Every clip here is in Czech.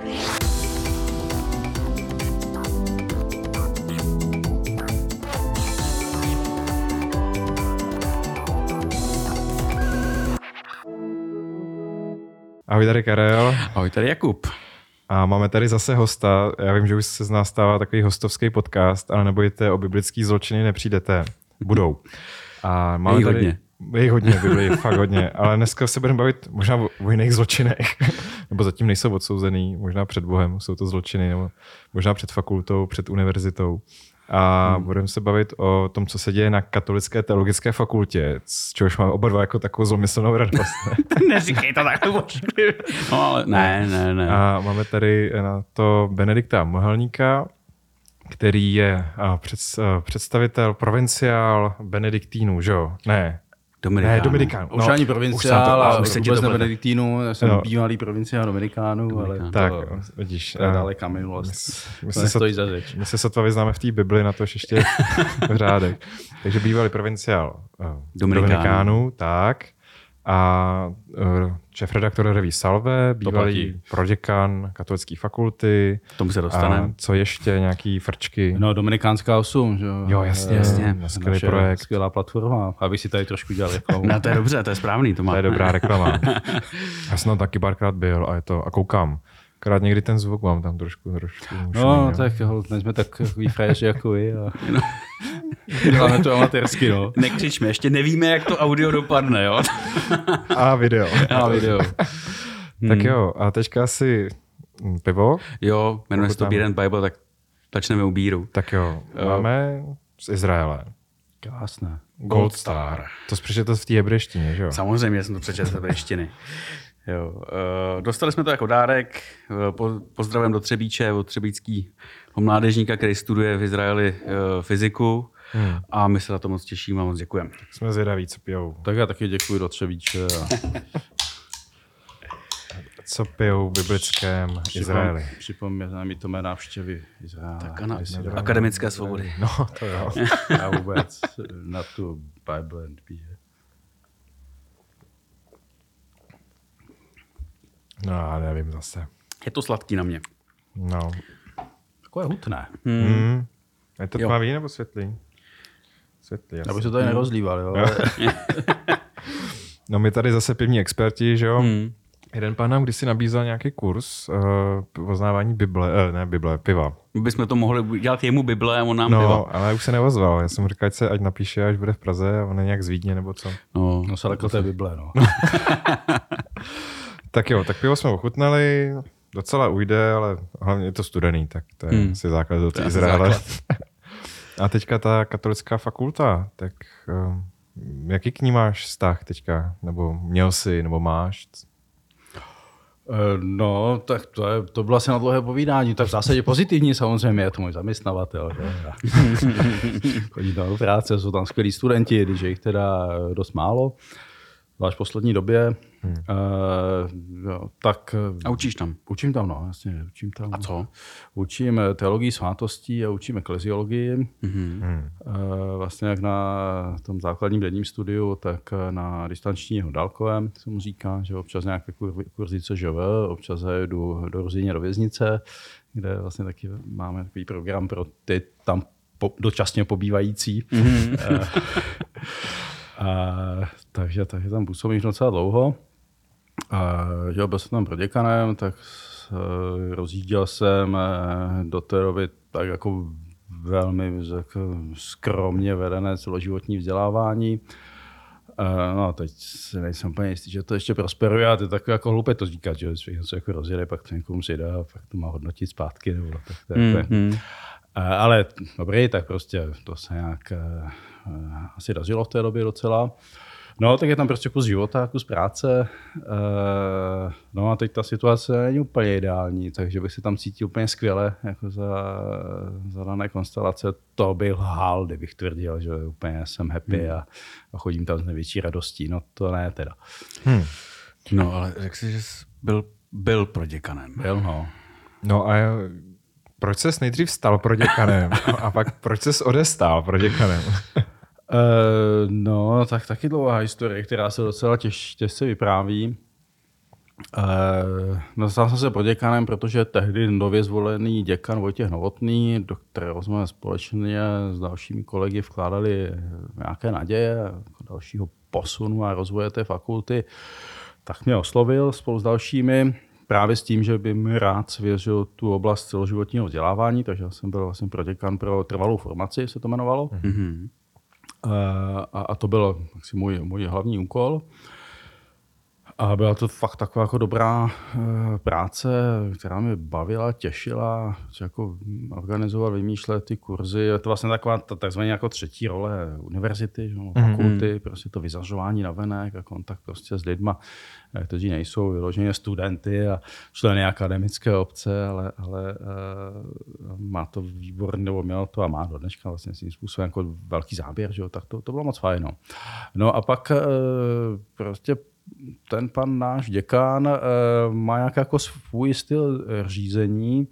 Ahoj, tady Karel. Ahoj, tady Jakub. A máme tady zase hosta. Já vím, že už se z nás stává takový hostovský podcast, ale nebojte, o biblický zločiny nepřijdete. Budou. A máme Jej tady... hodně. Je hodně, Biblii, fakt hodně. Ale dneska se budeme bavit možná o, jiných zločinech. nebo zatím nejsou odsouzený, možná před Bohem jsou to zločiny, nebo možná před fakultou, před univerzitou. A hmm. budeme se bavit o tom, co se děje na Katolické teologické fakultě, z čehož máme oba dva jako takovou zlomyslnou radost. Ne? Neříkej to tak No ale ne, ne, ne. A máme tady na to Benedikta Mohelníka, který je představitel provinciál Benediktínů, že jo? Ne, Dominikánů. ne, Dominikánů. Už ani provinciál, a a už se vůbec to plete. Benediktínu, já jsem No. no. bývalý provinciál Dominikánů, ale to, Tak, vidíš. to je a- daleká minulost. my To nestojí za řeč. My se sotva vyznáme v té Bibli, na to ještě v řádek. Takže bývalý provinciál eh, Dominikánů. Dominikánů, tak. A eh, šéf-redaktor reví Salve, bývalý proděkan katolické fakulty. K tomu se dostaneme. co ještě, nějaký frčky. No, Dominikánská 8, že Jo, jasně, Eh, jasně. Skvělý naše projekt. Skvělá platforma, aby si tady trošku dělal reklamu. No to je dobře, to je správný, to má. To je dobrá reklama. Já jsem tam taky párkrát byl a, je to, a koukám. Krát někdy ten zvuk mám tam trošku, trošku No, šumí, tak jo, nejsme takový frajeři jako vy. A... Děláme to amatérsky, no. Nekřičme, ještě nevíme, jak to audio dopadne, jo? A video. A video. Tak jo, a teďka asi mm, pivo. Jo, jmenuje se to Beer and Bible, tak začneme u bíru. Tak jo, máme z Izraele. Krásné. Gold Star. To jsi přečetl v té hebrejštině, že jo? Samozřejmě jsem to přečetl z hebrejštiny. Jo. Uh, dostali jsme to jako dárek. Po, pozdravím do Třebíče od třebíckého mládežníka, který studuje v Izraeli uh, fyziku. Hmm. A my se na to moc těšíme a moc děkujeme. Jsme zvědaví, co pijou. Tak já taky děkuji do Třebíče. A Co pijou v biblickém Izraeli. Připomíná mi to mé návštěvy Izraele. Tak ano, Jestli- akademické svobody. No, to jo. Já vůbec na tu Bible and Beer. No, já nevím zase. Je to sladký na mě. No. Takové hutné. Hmm. Je to Jo. tmavý nebo světlý? Světlý, Aby asi. se tady nerozlíval, jo. No my tady zase pivní experti, že jo? Hmm. Jeden pán nám kdysi nabízel nějaký kurz uh, poznávání Bible, uh, ne Bible, piva. My bychom to mohli dělat jemu Bible a on nám No, piva. ale už se neozval. Já jsem mu říkal, ať, se, ať napíše, až bude v Praze a on je nějak z Vídně nebo co. No. No se lekl té Bible, no. Tak jo, tak pivo jsme ochutnali, docela ujde, ale hlavně je to studený, tak to je Hmm. asi základ do asi Izraele. A teďka ta katolická fakulta, tak uh, jaký k ní máš vztah teďka? Nebo měl jsi, nebo máš? Eh, No, tak to, je, to bylo asi na dlouhé povídání. Tak v zásadě pozitivní samozřejmě, je to můj zaměstnavatel. Chodí tam do práce, jsou tam skvělí studenti, když je jich teda eh, dost málo. Zvlášť v poslední době. Hmm. Uh, jo, tak A učíš tam. učím tam, no, jasně, učím tam. A co? Učím teologii svátostí a učím ekleziologii. Mhm. Hmm. Eh, Vlastně jak na tom základním denním studiu, tak na distančního dálkovém, se mu říká, že občas nějaké kur- kurzy CŽV, občas jdu do Ruzině do věznice, kde vlastně taky máme takový program pro ty tam po, dočasně pobývající. Mm-hmm. A, takže, takže tam působím už docela dlouho. A, že jo, byl jsem tam proděkanem, tak eh, rozjížděl jsem do té doby tak jako velmi řekl, skromně vedené celoživotní vzdělávání. Eh, No a teď si nejsem úplně jistý, že to ještě prosperuje a to je takové jako hloupé to říkat, že když něco jako rozjede, pak to někomu si dá a pak to má hodnotit zpátky. Nebo tak takové. Mhm. Eh, Ale dobrý, tak prostě to se nějak asi dařilo v té době docela. No, tak je tam prostě kus života, kus práce. Eh, No a teď ta situace není úplně ideální, takže bych se tam cítil úplně skvěle jako za, za dané konstelace. To bych lhal, kdybych tvrdil, že úplně jsem happy a, a chodím tam s největší radostí. No to ne teda. Hmm. No, ale řekl jsi, že jsi byl, byl proděkanem. Byl, no. No a proč ses nejdřív stal proděkanem a pak proč ses odestál proděkanem? Uh, no, tak taky dlouhá historie, která se docela těž, těžce vypráví. Uh, no, stal jsem se proděkanem, protože tehdy nově zvolený děkan Vojtěch Novotný, do kterého jsme společně s dalšími kolegy vkládali nějaké naděje, jako dalšího posunu a rozvoje té fakulty, tak mě oslovil spolu s dalšími právě s tím, že by mi rád svěřil tu oblast celoživotního vzdělávání, takže já jsem byl vlastně proděkan pro trvalou formaci, se to jmenovalo. Mm-hmm. A, a to byl asi můj, můj hlavní úkol. A byla to fakt taková jako dobrá e, práce, která mě bavila, těšila, jako organizovat, vymýšlet ty kurzy. Je to vlastně taková ta takzvaná jako třetí role univerzity, že, mm-hmm. fakulty, prostě to vyzařování na venek a kontakt prostě s lidma, e, kteří nejsou vyloženě studenty a členy akademické obce, ale, ale uh, má to výborný, nebo mělo to a má do dneška vlastně svým způsobem jako velký záběr, že, tak to, to bylo moc fajn. No, no a pak prostě ten pan náš děkán eh, má nějak jako svůj styl řízení,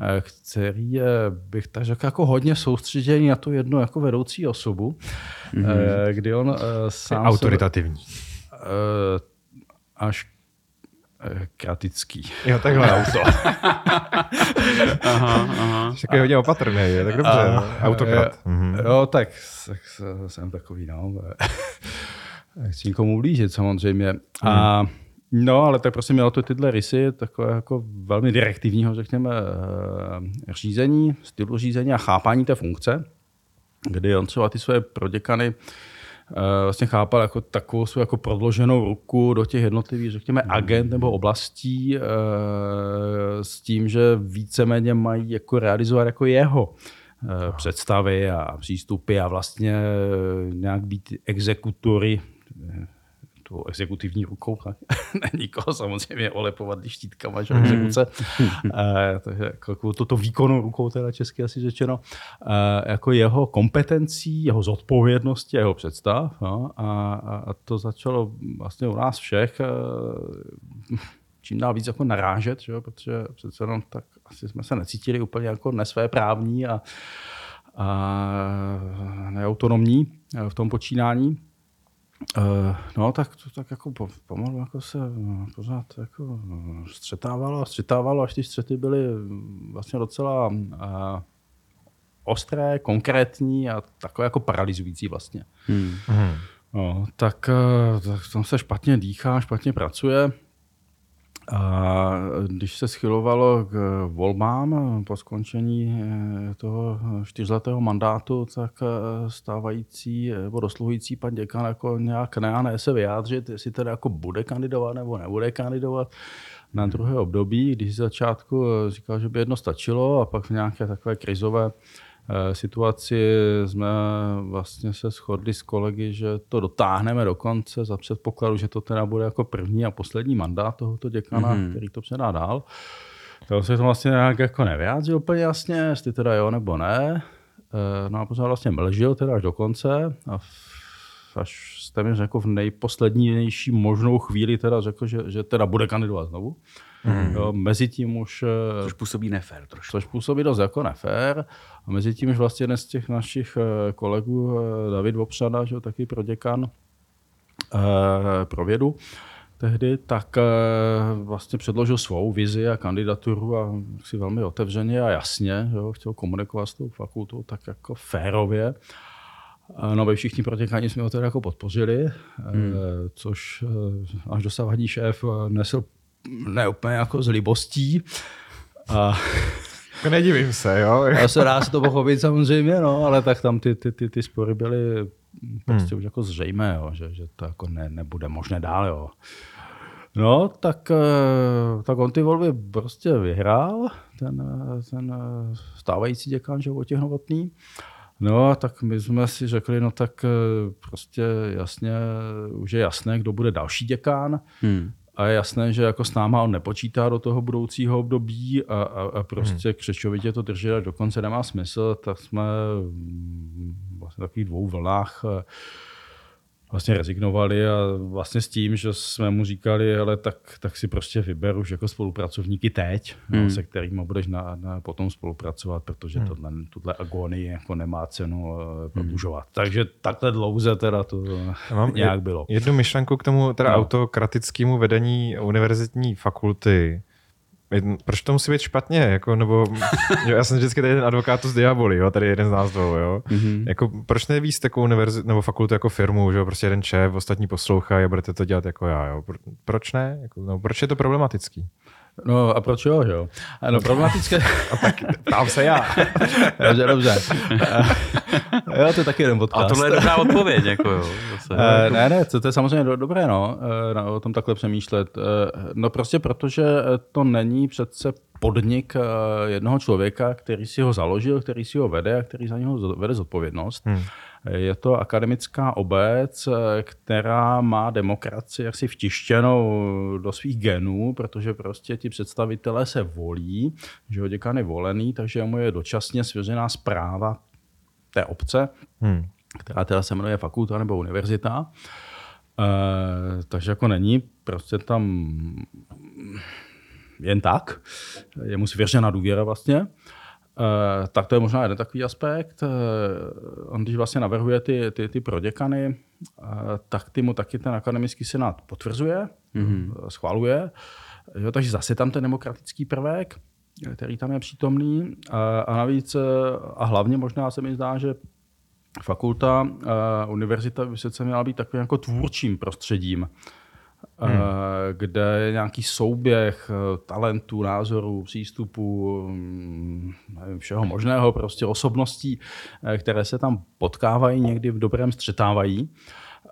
eh, který je, bych tak řekl, jako hodně soustředěný na tu jednu jako vedoucí osobu, mm-hmm. kdy on sám... Autoritativní. Se, až kratický. Jo, takhle auto. aha, aha. Však je hodně opatrný, je tak dobře. Autokrat. Jo, mhm. jo, tak, tak jsem takový, no. Chci nikomu blížit samozřejmě. Hmm. A No, ale tak prostě mělo to tyhle rysy, takové jako velmi direktivního, řekněme, eh, řízení, stylu řízení a chápání té funkce, kdy on třeba ty své proděkany eh, vlastně chápal jako takovou svou jako prodloženou ruku do těch jednotlivých, řekněme, hmm. agent nebo oblastí eh, s tím, že víceméně mají jako realizovat jako jeho představy a přístupy a vlastně nějak být exekutory tu exekutivní rukou, nikoho samozřejmě olepovat štítkama, že mhm. exekuce. e, takže jako toto výkonu rukou, teda česky asi řečeno, e, jako jeho kompetencí, jeho zodpovědnosti, jeho představ. No, a, a to začalo vlastně u nás všech e, čím dál víc jako narážet, že? protože přece jenom tak asi jsme se necítili úplně jako nesvéprávní a, a neautonomní v tom počínání. Uh, no, tak to tak jako pomalu jako se pořád jako střetávalo a střetávalo, až ty střety byly vlastně docela uh, ostré, konkrétní a takové jako paralizující vlastně. Hmm. No, tak, uh, tak tam se špatně dýchá, špatně pracuje. A když se schylovalo k volbám po skončení eh, toho čtyřletého mandátu, tak eh, stávající nebo dosluhující pan děkan jako nějak ne a ne se vyjádřit, jestli teda jako bude kandidovat nebo nebude kandidovat na druhé období, když začátku říkal, že by jedno stačilo a pak v nějaké takové krizové Eh, situaci jsme vlastně se shodli s kolegy, že to dotáhneme do konce za předpokladu, že to teda bude jako první a poslední mandát tohoto děkana, mm-hmm. který to předá dál. To se to vlastně nějak jako nevyjádřil úplně jasně, jestli teda jo nebo ne. Eh, no a pořád vlastně mlžil teda až do konce a až jste mi řekl v nejposlednější možnou chvíli teda řekl, že, že teda bude kandidovat znovu. Mm. Jo, mezi tím už... Eh, což působí nefér trošku. Což působí dost jako nefér. A mezi tím už vlastně jeden z těch našich eh, kolegů, eh, David Vopřada, že taky pro děkan pro vědu, tehdy, tak vlastně předložil svou vizi a kandidaturu a si velmi otevřeně a jasně jo, chtěl komunikovat s tou fakultou tak jako férově. No, my všichni protěkáni jsme ho tedy jako podpořili, hmm. což až dosavadní šéf nesl ne úplně jako z libostí. A, jako Nedivím se, jo? Já se dá se to pochopit samozřejmě, no, ale tak tam ty, ty, ty, ty spory byly prostě hmm. už jako zřejmé, jo, že, že to jako ne, nebude možné dál. Jo. No, tak, eh, tak on ty volby prostě vyhrál, ten, ten stávající děkan, že Vojtěch Novotný. No, tak my jsme si řekli, no tak eh, prostě jasně, už je jasné, kdo bude další děkán. Hmm a je jasné, že jako s náma on nepočítá do toho budoucího období a, a, a prostě hmm. křečovitě to držet dokonce nemá smysl, tak jsme mm, vlastně v takových dvou vlnách vlastně rezignovali a vlastně s tím, že jsme mu říkali, ale tak, tak si prostě vyber už jako spolupracovníky teď, hmm. no, se kterými budeš na, na, potom spolupracovat, protože hmm. tohle, tuhle agonii jako nemá cenu uh, prodlužovat. Hmm. Takže takhle dlouze teda to Já mám nějak bylo. Jednu myšlenku k tomu teda no. autokratickému vedení univerzitní fakulty proč to musí být špatně, jako, nebo jo, já jsem vždycky tady jeden advokát z diaboli, jo, tady jeden z nás dvou, jo. Mm-hmm. Jako, proč nevíc takovou univerzit, nebo fakultu jako firmu, že jo, prostě jeden šéf, ostatní poslouchají a budete to dělat jako já, jo. Proč ne? Jako, no, proč je to problematický? No a proč jo, jo? No problematické... a tak tam se já. dobře, dobře. jo, to je taky jeden podcast. A tohle je dobrá odpověď, jako jo. Zase. Uh, ne, ne, to, to je samozřejmě do, dobré, no, uh, o tom takhle přemýšlet. Uh, no prostě protože to není přece podnik jednoho člověka, který si ho založil, který si ho vede a který za něho vede zodpovědnost. Hmm. Je to akademická obec, která má demokracii jaksi vtištěnou do svých genů, protože prostě ti představitelé se volí, že ho děkan je volený, takže mu je dočasně svěřená zpráva té obce, hmm. která teda se jmenuje fakulta nebo univerzita. E, takže jako není prostě tam jen tak, je mu svěřená důvěra vlastně. Eh, tak to je možná jeden takový aspekt. Eh, on když vlastně navrhuje ty, ty, ty proděkany, eh, tak ty mu taky ten akademický senát potvrzuje, mm-hmm. schvaluje. Jo, takže zase tam ten demokratický prvek, který tam je přítomný. A, a navíc, a hlavně možná se mi zdá, že fakulta, univerzita by se měla být takovým jako tvůrčím prostředím hmm. Eh, kde je nějaký souběh eh, talentů, názorů, přístupů, mm, nevím, všeho možného, prostě osobností, eh, které se tam potkávají, někdy v dobrém střetávají.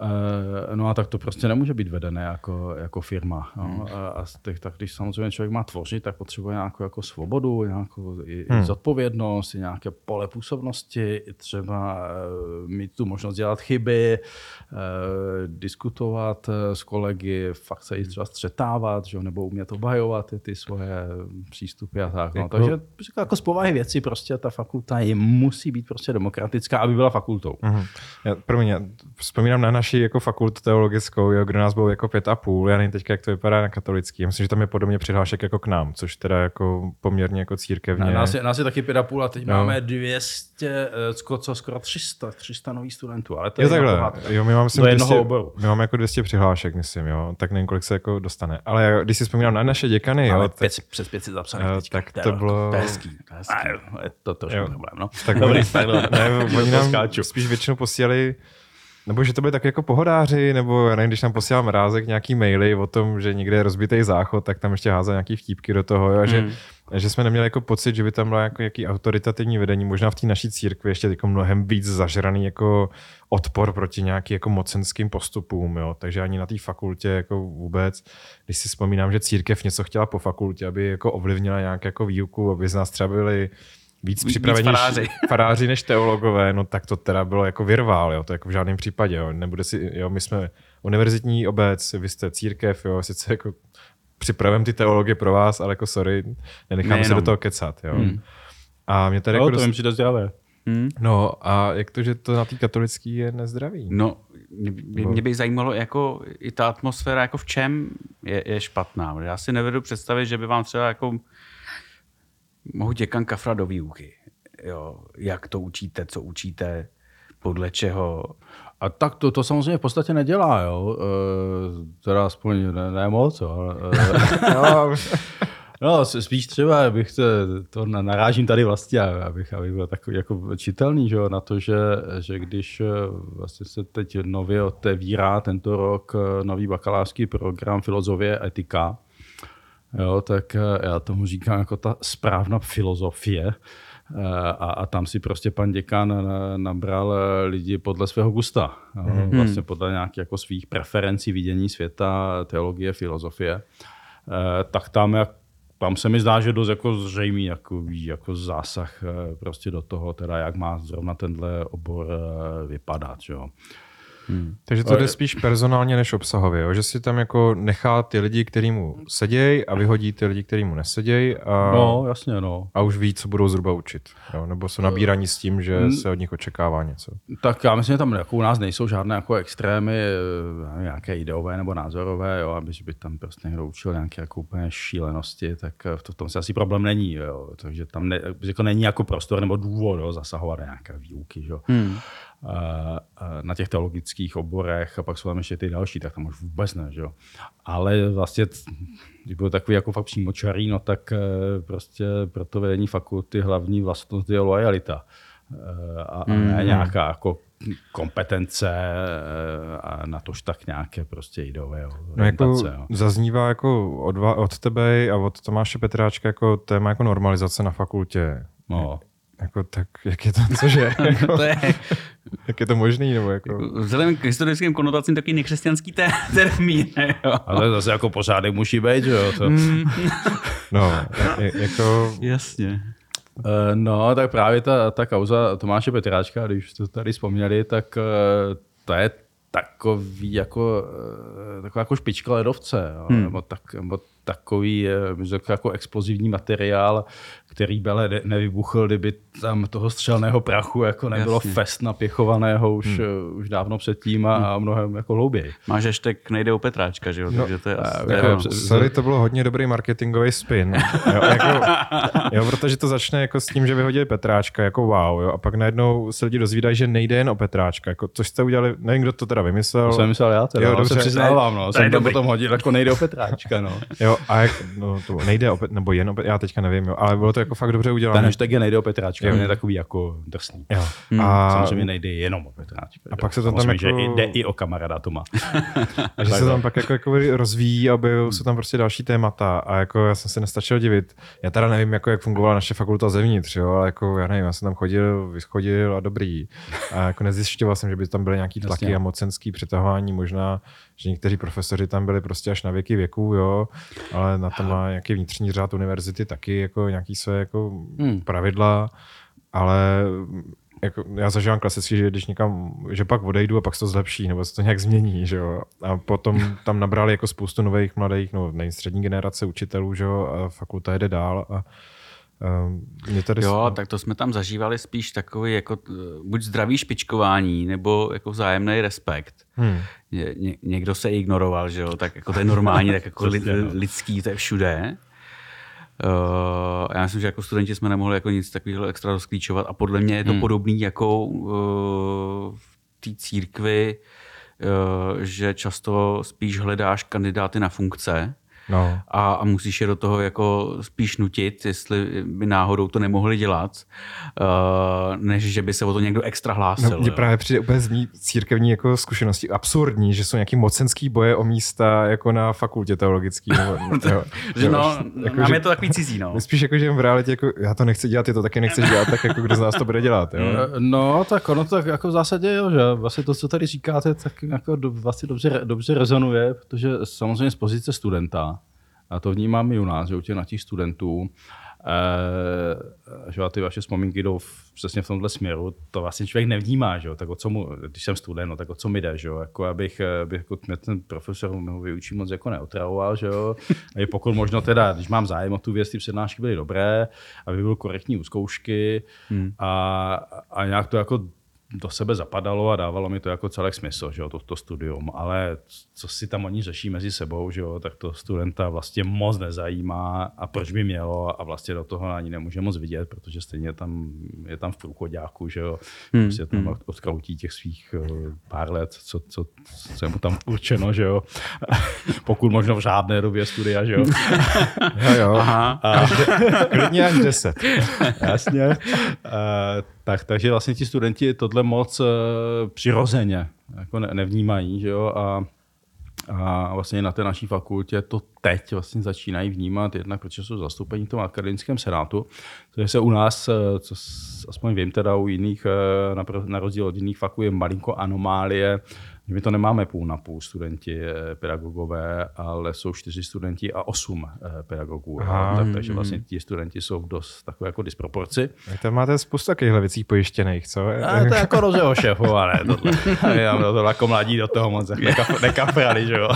Eh, no a tak to prostě nemůže být vedené jako, jako firma. No. Hmm. A tak, tak když samozřejmě člověk má tvořit, tak potřebuje nějakou jako svobodu, nějakou i, hmm. i zodpovědnost, i nějaké pole působnosti, i třeba uh, mít tu možnost dělat chyby, uh, diskutovat s kolegy, fakt se i třeba střetávat, že, nebo umět obhajovat ty, ty svoje přístupy a tak. No. Jako... Takže jako z povahy věci prostě ta fakulta je, musí být prostě demokratická, aby byla fakultou. Hmm. Já, promiň, já vzpomínám na naší jako fakultu teologickou, jo, kde nás bylo jako pět a půl, já nevím teď, jak to vypadá na katolický. Myslím, že tam je podobně přihlášek jako k nám, což teda jako poměrně jako církevně. Na, nás, je, nás je taky pět a půl a teď no. máme 200, eh, co skoro 300, 300 nových studentů, ale to je, je takhle. Jo, my máme, myslím, 200, oboru. my máme jako 200 přihlášek, myslím, jo, tak nevím, kolik se jako dostane. Ale když si vzpomínám na naše děkany, jo, tak, pět, přes 500 zapsaných jo, tak to bylo... To je hezký, to je, hezký. A, je to trošku problém, no. Tak Dobrý, tak ne, oni nám spíš většinou posílali nebo že to byly tak jako pohodáři, nebo já nevím, když tam posílám mrázek nějaký maily o tom, že někde je rozbitý záchod, tak tam ještě házel nějaký vtípky do toho, jo, a že, hmm. že jsme neměli jako pocit, že by tam bylo jako jaký autoritativní vedení, možná v té naší církvi ještě jako mnohem víc zažraný jako odpor proti nějakým jako mocenským postupům, jo, takže ani na té fakultě jako vůbec, když si vzpomínám, že církev něco chtěla po fakultě, aby jako ovlivnila nějak jako výuku, aby z nás třeba byli víc připravení faráři. faráři než teologové, no tak to teda bylo jako virvál, jo, to jako v žádném případě, jo, nebude si, jo, my jsme univerzitní obec, vy jste církev, jo, sice jako připravím ty teologie pro vás, ale jako sorry, nenecháme se do toho kecat, jo. Hmm. A mě tady no, jako to dost... vím, že to zdravé. Hmm. No a jak to, že to na té katolický je nezdravý? No, mě, mě by zajímalo, jako i ta atmosféra, jako v čem je, je špatná. Já si nevedu představit, že by vám třeba jako mohu děkan kafra do výuky. Jo, jak to učíte, co učíte, podle čeho. A tak to, to samozřejmě v podstatě nedělá, jo. E, teda aspoň ne, ne moc, ale... E, no, no, spíš třeba, abych to, to narážím tady vlastně, abych, abych byl takový jako čitelný, že, na to, že, že když e, vlastně se teď nově otevírá tento rok nový bakalářský program filozofie etika, Jo, tak eh, já tomu říkám jako ta správná filozofie. Eh, a, a tam si prostě pan děkan eh, nabral lidi podle svého gusta. Mm-hmm. Vlastně podle nějakých jako svých preferencí vidění světa, teologie, filozofie. Tak tam, jak, tam se mi zdá, že dost jako zřejmý jako, jako zásah prostě do toho, teda jak má zrovna tenhle obor vypadat. Jo. Hmm. Takže to jde spíš personálně než obsahově, jo? že si tam jako nechá ty lidi, kteří mu sedějí a vyhodí ty lidi, kteří mu nesedějí a, No, jasně, no. a už ví, co budou zhruba učit. Jo? Nebo jsou nabíraní s tím, že se od nich očekává něco. Tak já myslím, že tam jako u nás nejsou žádné jako extrémy, eh, nevím, nějaké ideové nebo názorové, jo, aby by tam prostě někdo učil nějaké jako úplně šílenosti, tak eh, v tom se asi problém není. Jo. Takže tam ne, jako není jako prostor nebo důvod jo, zasahovat do nějaké výuky. Jo. Hmm. Na těch teologických oborech a pak jsou tam ještě ty další, tak tam už vůbec ne. Že jo. Ale vlastně, když byl takový jako fakt přímočarý, no tak eh, prostě pro to vedení fakulty hlavní vlastnost je lojalita. A, a ne nějaká jako kompetence a na tož tak nějaké prostě ideové no jako jo. zaznívá jako od, od tebe a od Tomáše Petráčka jako téma jako normalizace na fakultě. No. Jako, tak jak je to, cože? jako, to je... jak je to možný? Nebo jako... Vzhledem k historickým konotacím taky nekřesťanský te- termín. Jo. Ale zase jako pořádek musí být, že jo? To... Mm. no, je, jako... Jasně. Eh, no, tak právě ta, ta kauza Tomáše Petráčka, když to tady vzpomněli, tak eh, to je takový jako, eh, taková jako špička ledovce, jo, hmm. nebo, tak, nebo takový jako explozivní materiál, který by ale nevybuchl, kdyby tam toho střelného prachu jako nebylo Jasně. fest napěchovaného už, hmm. už dávno předtím a, hmm. a mnohem jako hlouběji. Máš ještě nejde o Petráčka, že jo? No, Takže to je asi, jako, no. sorry, to bylo hodně dobrý marketingový spin. jo, jako, jo, protože to začne jako s tím, že vyhodili Petráčka, jako wow, jo, a pak najednou se lidi dozvídají, že nejde jen o Petráčka, jako, což jste udělali, nevím, kdo to teda vymyslel. To jsem myslel já, teda, jo, dobře, se přiznávám, no, jsem to potom hodil, jako nejde o Petráčka, no. jo, a jak, no, to nejde o, nebo jen o, já teďka nevím, jo, ale bylo to jako fakt dobře udělané. Ten hashtag je nejde o Petráčka, on je takový jako drsný. Jo. Hmm. A... Samozřejmě nejde jenom o Petráčka. A pak se tam, tam jako... že jde i o kamaráda Toma. a že se tam pak jako, jako rozvíjí a objevují se tam prostě další témata a jako já jsem se nestačil divit. Já teda nevím, jako, jak fungovala naše fakulta zevnitř, jo, ale jako já nevím, já jsem tam chodil, vyschodil a dobrý. A jako nezjišťoval jsem, že by tam byly nějaký tlaky Jasně. a mocenský přetahování, možná, že někteří profesoři tam byli prostě až na věky věků, jo, ale na to má nějaký vnitřní řád univerzity taky jako nějaký své jako hmm. pravidla, ale jako, já zažívám klasicky, že když někam, že pak odejdu a pak se to zlepší, nebo se to nějak změní, že jo. A potom tam nabrali jako spoustu nových mladých, no nejstřední generace učitelů, že jo, a fakulta jede dál a mě tady jo, s... tak to jsme tam zažívali spíš takový jako buď zdravý špičkování, nebo jako vzájemný respekt. Hmm. Ně, ně, někdo se ignoroval, že jo, tak jako to je normální, tak jako li, no. lidský, to je všude. Uh, já myslím, že jako studenti jsme nemohli jako nic takového extra rozklíčovat a podle mě je to hmm. podobný jako uh, v té církvi, uh, že často spíš hledáš kandidáty na funkce, No. A, a musíš je do toho jako spíš nutit, jestli by náhodou to nemohli dělat, uh, než že by se o to někdo extra hlásil. No, mně právě přijde úplně z mý církevní jako zkušenosti absurdní, že jsou nějaký mocenský boje o místa jako na fakultě teologický. Nebo, jo, že no, jako, nám že, je to takový cizí. No. Spíš jako, že v realitě jako, já to nechci dělat, ty to taky nechceš dělat, tak jako kdo z nás to bude dělat. Jo? No, tak ono tak jako v zásadě, jo, že vlastně to, co tady říkáte, tak jako vlastně dobře, dobře rezonuje, protože samozřejmě z pozice studenta a to vnímám i u nás, že u těch těch studentů, eh, že ty vaše vzpomínky jdou v, přesně v tomhle směru, to vlastně člověk nevnímá, že tak o co mu, když jsem student, no, tak o co mi jde, že jako abych, abych jako ten profesor ho vyučí moc jako neotravoval, že jo, a je pokud možno teda, když mám zájem o tu věc, ty přednášky byly dobré, aby byly korektní u zkoušky hmm. a, a nějak to jako do sebe zapadalo a dávalo mi to jako celek smysl, že jo, to, to studium. Ale co si tam oni řeší mezi sebou, že jo, tak to studenta vlastně moc nezajímá a proč by mělo a vlastně do toho ani nemůže moc vidět, protože stejně tam je tam v průchodáku, že jo, hmm. prostě tam hmm. odkrautí těch svých eh, pár let, co, co, co je mu tam určeno, že jo. Pokud možno v žádné době studia, že jo. jo, jo. Aha. A, klidně až deset. Jasně. A, tak, takže vlastně ti studenti tohle moc uh, přirozeně jako ne, nevnímají, že jo, a, a vlastně na té naší fakultě to teď vlastně začínají vnímat, jednak protože jsou zastoupení v tom akademickém senátu, což se u nás, eh, co aspoň vím teda u jiných, eh, na, rozdíl od jiných faků, je malinko anomálie, My to nemáme půl na půl studenti eh, pedagogové, ale jsou čtyři studenti a osm eh, pedagogů. Aha. Tak, takže vlastně ti studenti jsou dost takové jako disproporci. Vy tam máte spoustu takovýchhle věcí pojištěných, co? A to je jako rozeho šéfované. Tohle. Já to, to jako mladí do toho moc nekaf, nekafrali, že jo.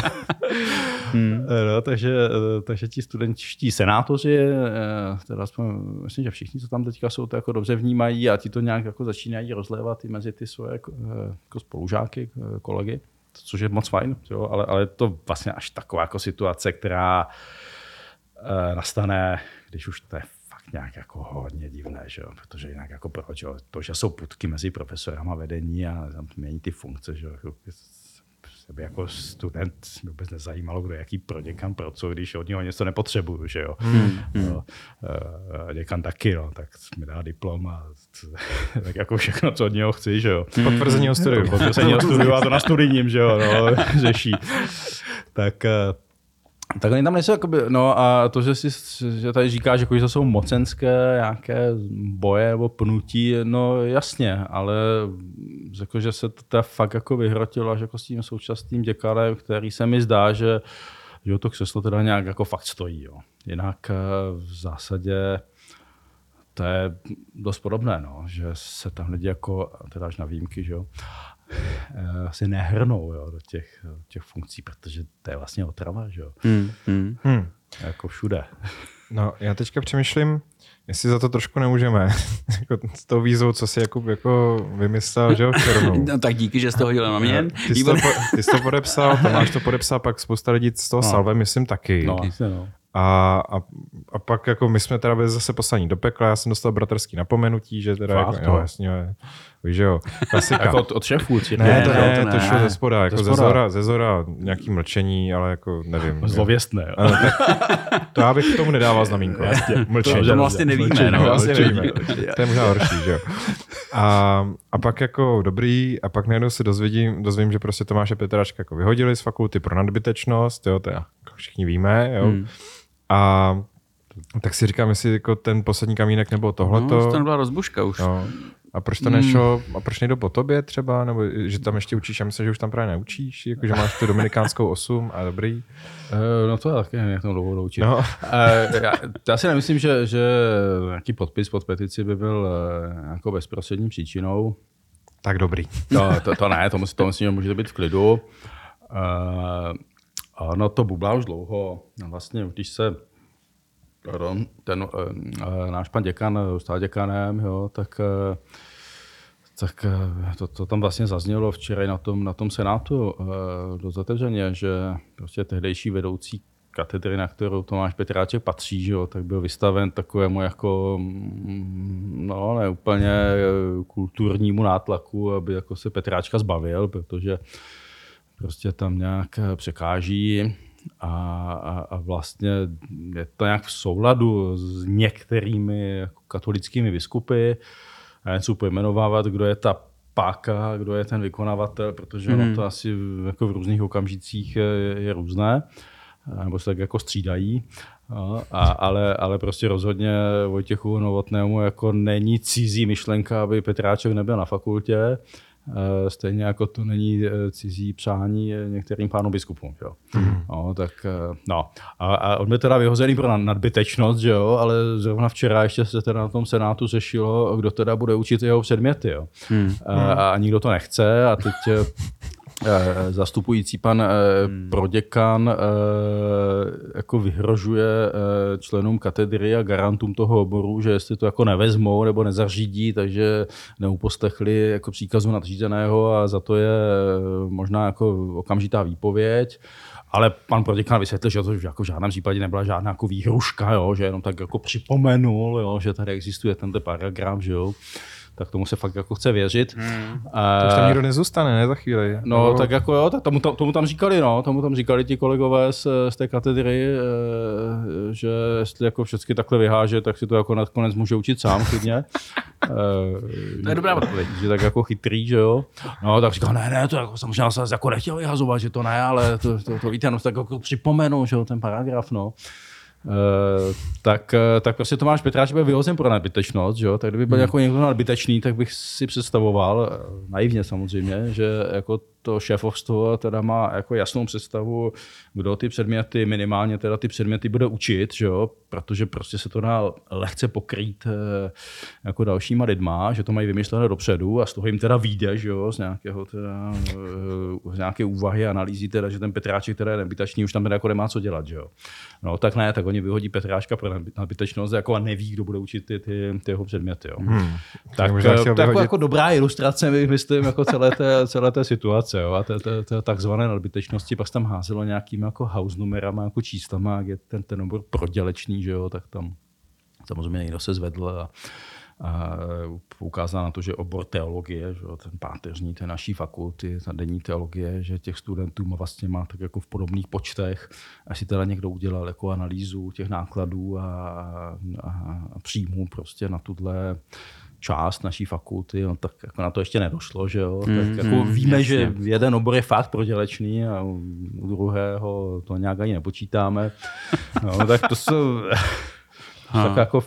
Hmm. No, takže, takže ti studentští senátoři, teda aspoň, myslím, že všichni, co tam teďka jsou, to jako dobře vnímají a ti to nějak jako začínají rozlévat i mezi ty svoje jako, jako spolužáky, kolegy, což je moc fajn, jo, ale, ale to vlastně až taková jako situace, která uh, nastane, když už to je fakt nějak jako hodně divné, že jo? protože jinak jako proč, jo? to, že jsou putky mezi profesorama vedení a tam mění ty funkce, že jo? Se by jako student vůbec nezajímalo, kdo jaký pro děkan pro co, když od něho něco nepotřebuju, že jo. Hmm. No, děkan taky, no, tak mi dá diplom a tak jako všechno, co od něho chci, že jo. Potvrzení o studiu. Potvrzení o studiu a to na studijním, že jo, no, řeší. Tak uh, tak oni tam nejsou, jakoby, no a to, že, si, že tady říkáš, jako, že to jsou mocenské nějaké boje nebo pnutí, no jasně, ale jako, že se to teda fakt jako vyhrotilo až jako s tím současným děkanem, který se mi zdá, že, že to křeslo teda nějak jako fakt stojí. Jo. Jinak eh, v zásadě to je dost podobné, no, že se tam lidi jako, teda až na výjimky, že jo, Eh, asi nehrnou jo, do těch, těch funkcí, protože to je vlastně otrava, že jo? Hmm, hmm. Hmm. Jako všude. No, já teďka přemýšlím, jestli za to trošku nemůžeme. jako s tou výzvou, co si Jakub jako vymyslel, že jo, v červnu. No, tak díky, že jsi to hodil na mě. Ty jsi, to, ty jsi to podepsal, Tomáš to podepsal, pak spousta lidí z toho no. salve, myslím taky. No, no. A, a, a, pak jako my jsme teda byli zase poslaní do pekla, já jsem dostal bratrský napomenutí, že teda Fakt, jako, jo, jasně, víš jo, klasika. jako od, od šéfů Ne, ne, to, ne, to, ne. to šlo ze spoda, jako ze zora, ze zora nějaký mlčení, ale jako nevím. Zlověstné. Jo. Ale, to já bych k tomu nedával znamínko. Mlčení. To, to vlastně nevíme. Mlčení, no, vlastně nevíme. To je možná horší, že jo. A, a pak jako dobrý, a pak najednou se dozvědím, dozvím, že prostě Tomáše Petračka jako vyhodili z fakulty pro nadbytečnost, jo, to jako všichni víme, jo. Hmm. A tak si říkám, jestli jako ten poslední kamínek nebo tohleto. No, to byla rozbuška už. No. A proč to nešlo, hmm. a proč nejdu po tobě třeba, nebo že tam ještě učíš, já myslím, že už tam právě neučíš, jako že máš tu dominikánskou 8 a dobrý. Uh, no to je taky, jak tam dlouho učit. No. Uh, já, já, si nemyslím, že, že nějaký podpis pod petici by byl uh, jako bezprostřední příčinou. Tak dobrý. To, to, to ne, to, musí, to myslím, že můžete být v klidu. Ono to bublá už dlouho. Vlastně, když se pardon, ten uh, náš pan děkan stal děkanem, jo, tak, tak to, to, tam vlastně zaznělo včera na tom, na tom senátu dost otevřeně, že prostě tehdejší vedoucí katedry, na kterou Tomáš Petráček patří, že jo, tak byl vystaven takovému jako, mm, no ne úplně kulturnímu nátlaku, aby jako se Petráčka zbavil, protože prostě tam nějak eh, překáží a, a, a vlastně je to nějak v souladu s některými jako katolickými biskupy. Já nechci pojmenovávat, kdo je ta páka, kdo je ten vykonávatel, protože mm. ono hmm. to asi jako v různých okamžicích je, je různé, nebo se tak jako střídají. A, ale, ale prostě rozhodně Vojtěchu Novotnému jako není cizí myšlenka, aby Petráček nebyl na fakultě. Eh, stejně jako to není eh, cizí přání některým pánům biskupům. Jo. Mm. No, tak, eh, no. A, a on byl teda vyhozený pro nadbytečnost, že jo, ale zrovna včera ještě se teda na tom senátu řešilo, kdo teda bude učit jeho předměty. Jo. Mm. A, a nikdo to nechce a teď Eh, zastupující pan eh, hmm. proděkan eh, jako vyhrožuje členům katedry a garantům toho oboru, že jestli to jako nevezmou nebo nezařídí, takže neuposlechli jako příkazu nadřízeného a za to je možná jako okamžitá výpověď. Ale pan proděkan vysvětlil, že to jako v žádném případě nebyla žádná jako výhruška, jo, že jenom tak jako připomenul, jo, že tady existuje tento paragraf, že jo tak tomu se fakt jako chce věřit. Hmm. To už tam nikdo nezůstane, ne, za chvíli. No, no, tak jako jo, tak tomu, tomu tam říkali, no, tomu tam říkali ti kolegové z, z té katedry, eh, že jestli jako všechny takhle vyháže, tak si to jako nakonec může učit sám klidně. to je dobrá odpověď. Že tak jako chytrý, že jo. No, tak říkal, ne, ne, to jako samozřejmě se jako nechtěl vyhazovat, že to ne, ale to, to, to víte, no, tak jako připomenu, že jo, ten paragraf, no. Uh, tak, uh, tak prostě Tomáš Petráč byl vyhozen pro nadbytečnost, že jo? tak kdyby byl hmm. jako někdo nadbytečný, tak bych si představoval, uh, naivně samozřejmě, že jako to šéfovstvo teda má jako jasnou představu, kdo ty předměty, minimálně teda ty předměty bude učit, že jo? protože prostě se to dá lehce pokrýt eh, jako dalšíma lidma, že to mají vymyslené dopředu a z toho jim teda vyjde, že jo, z, nějakého teda, eh, z nějaké úvahy, analýzy, teda, že ten Petráček, který je nebytačný, už tam teda jako nemá co dělat, že jo. No tak ne, tak oni vyhodí Petráčka pro nadbytečnost jako a neví, kdo bude učit ty, ty, ty jeho předměty. Jo. Hmm. Tak, tak jako, jako dobrá ilustrace, myslím, jako celé té, celé té situace jo, a takzvané nadbytečnosti, pak tam házelo nějakým jako house numerama, jako číslama, jak je ten, ten obor prodělečný, že jo, tak tam samozřejmě někdo se zvedl a, a ukázal na to, že obor teologie, že jo, ten páteřní té naší fakulty, ta denní teologie, že těch studentů má vlastně má tak jako v podobných počtech. A si teda někdo udělal jako analýzu těch nákladů a, a, a příjmů prostě na tuhle část naší fakulty, no, tak jako na to ještě nedošlo, že jo. Mm, tak jako mm, víme, jasně. že jeden obor je fakt prodělečný a u druhého to nějak ani nepočítáme. No, tak to jsou tak jako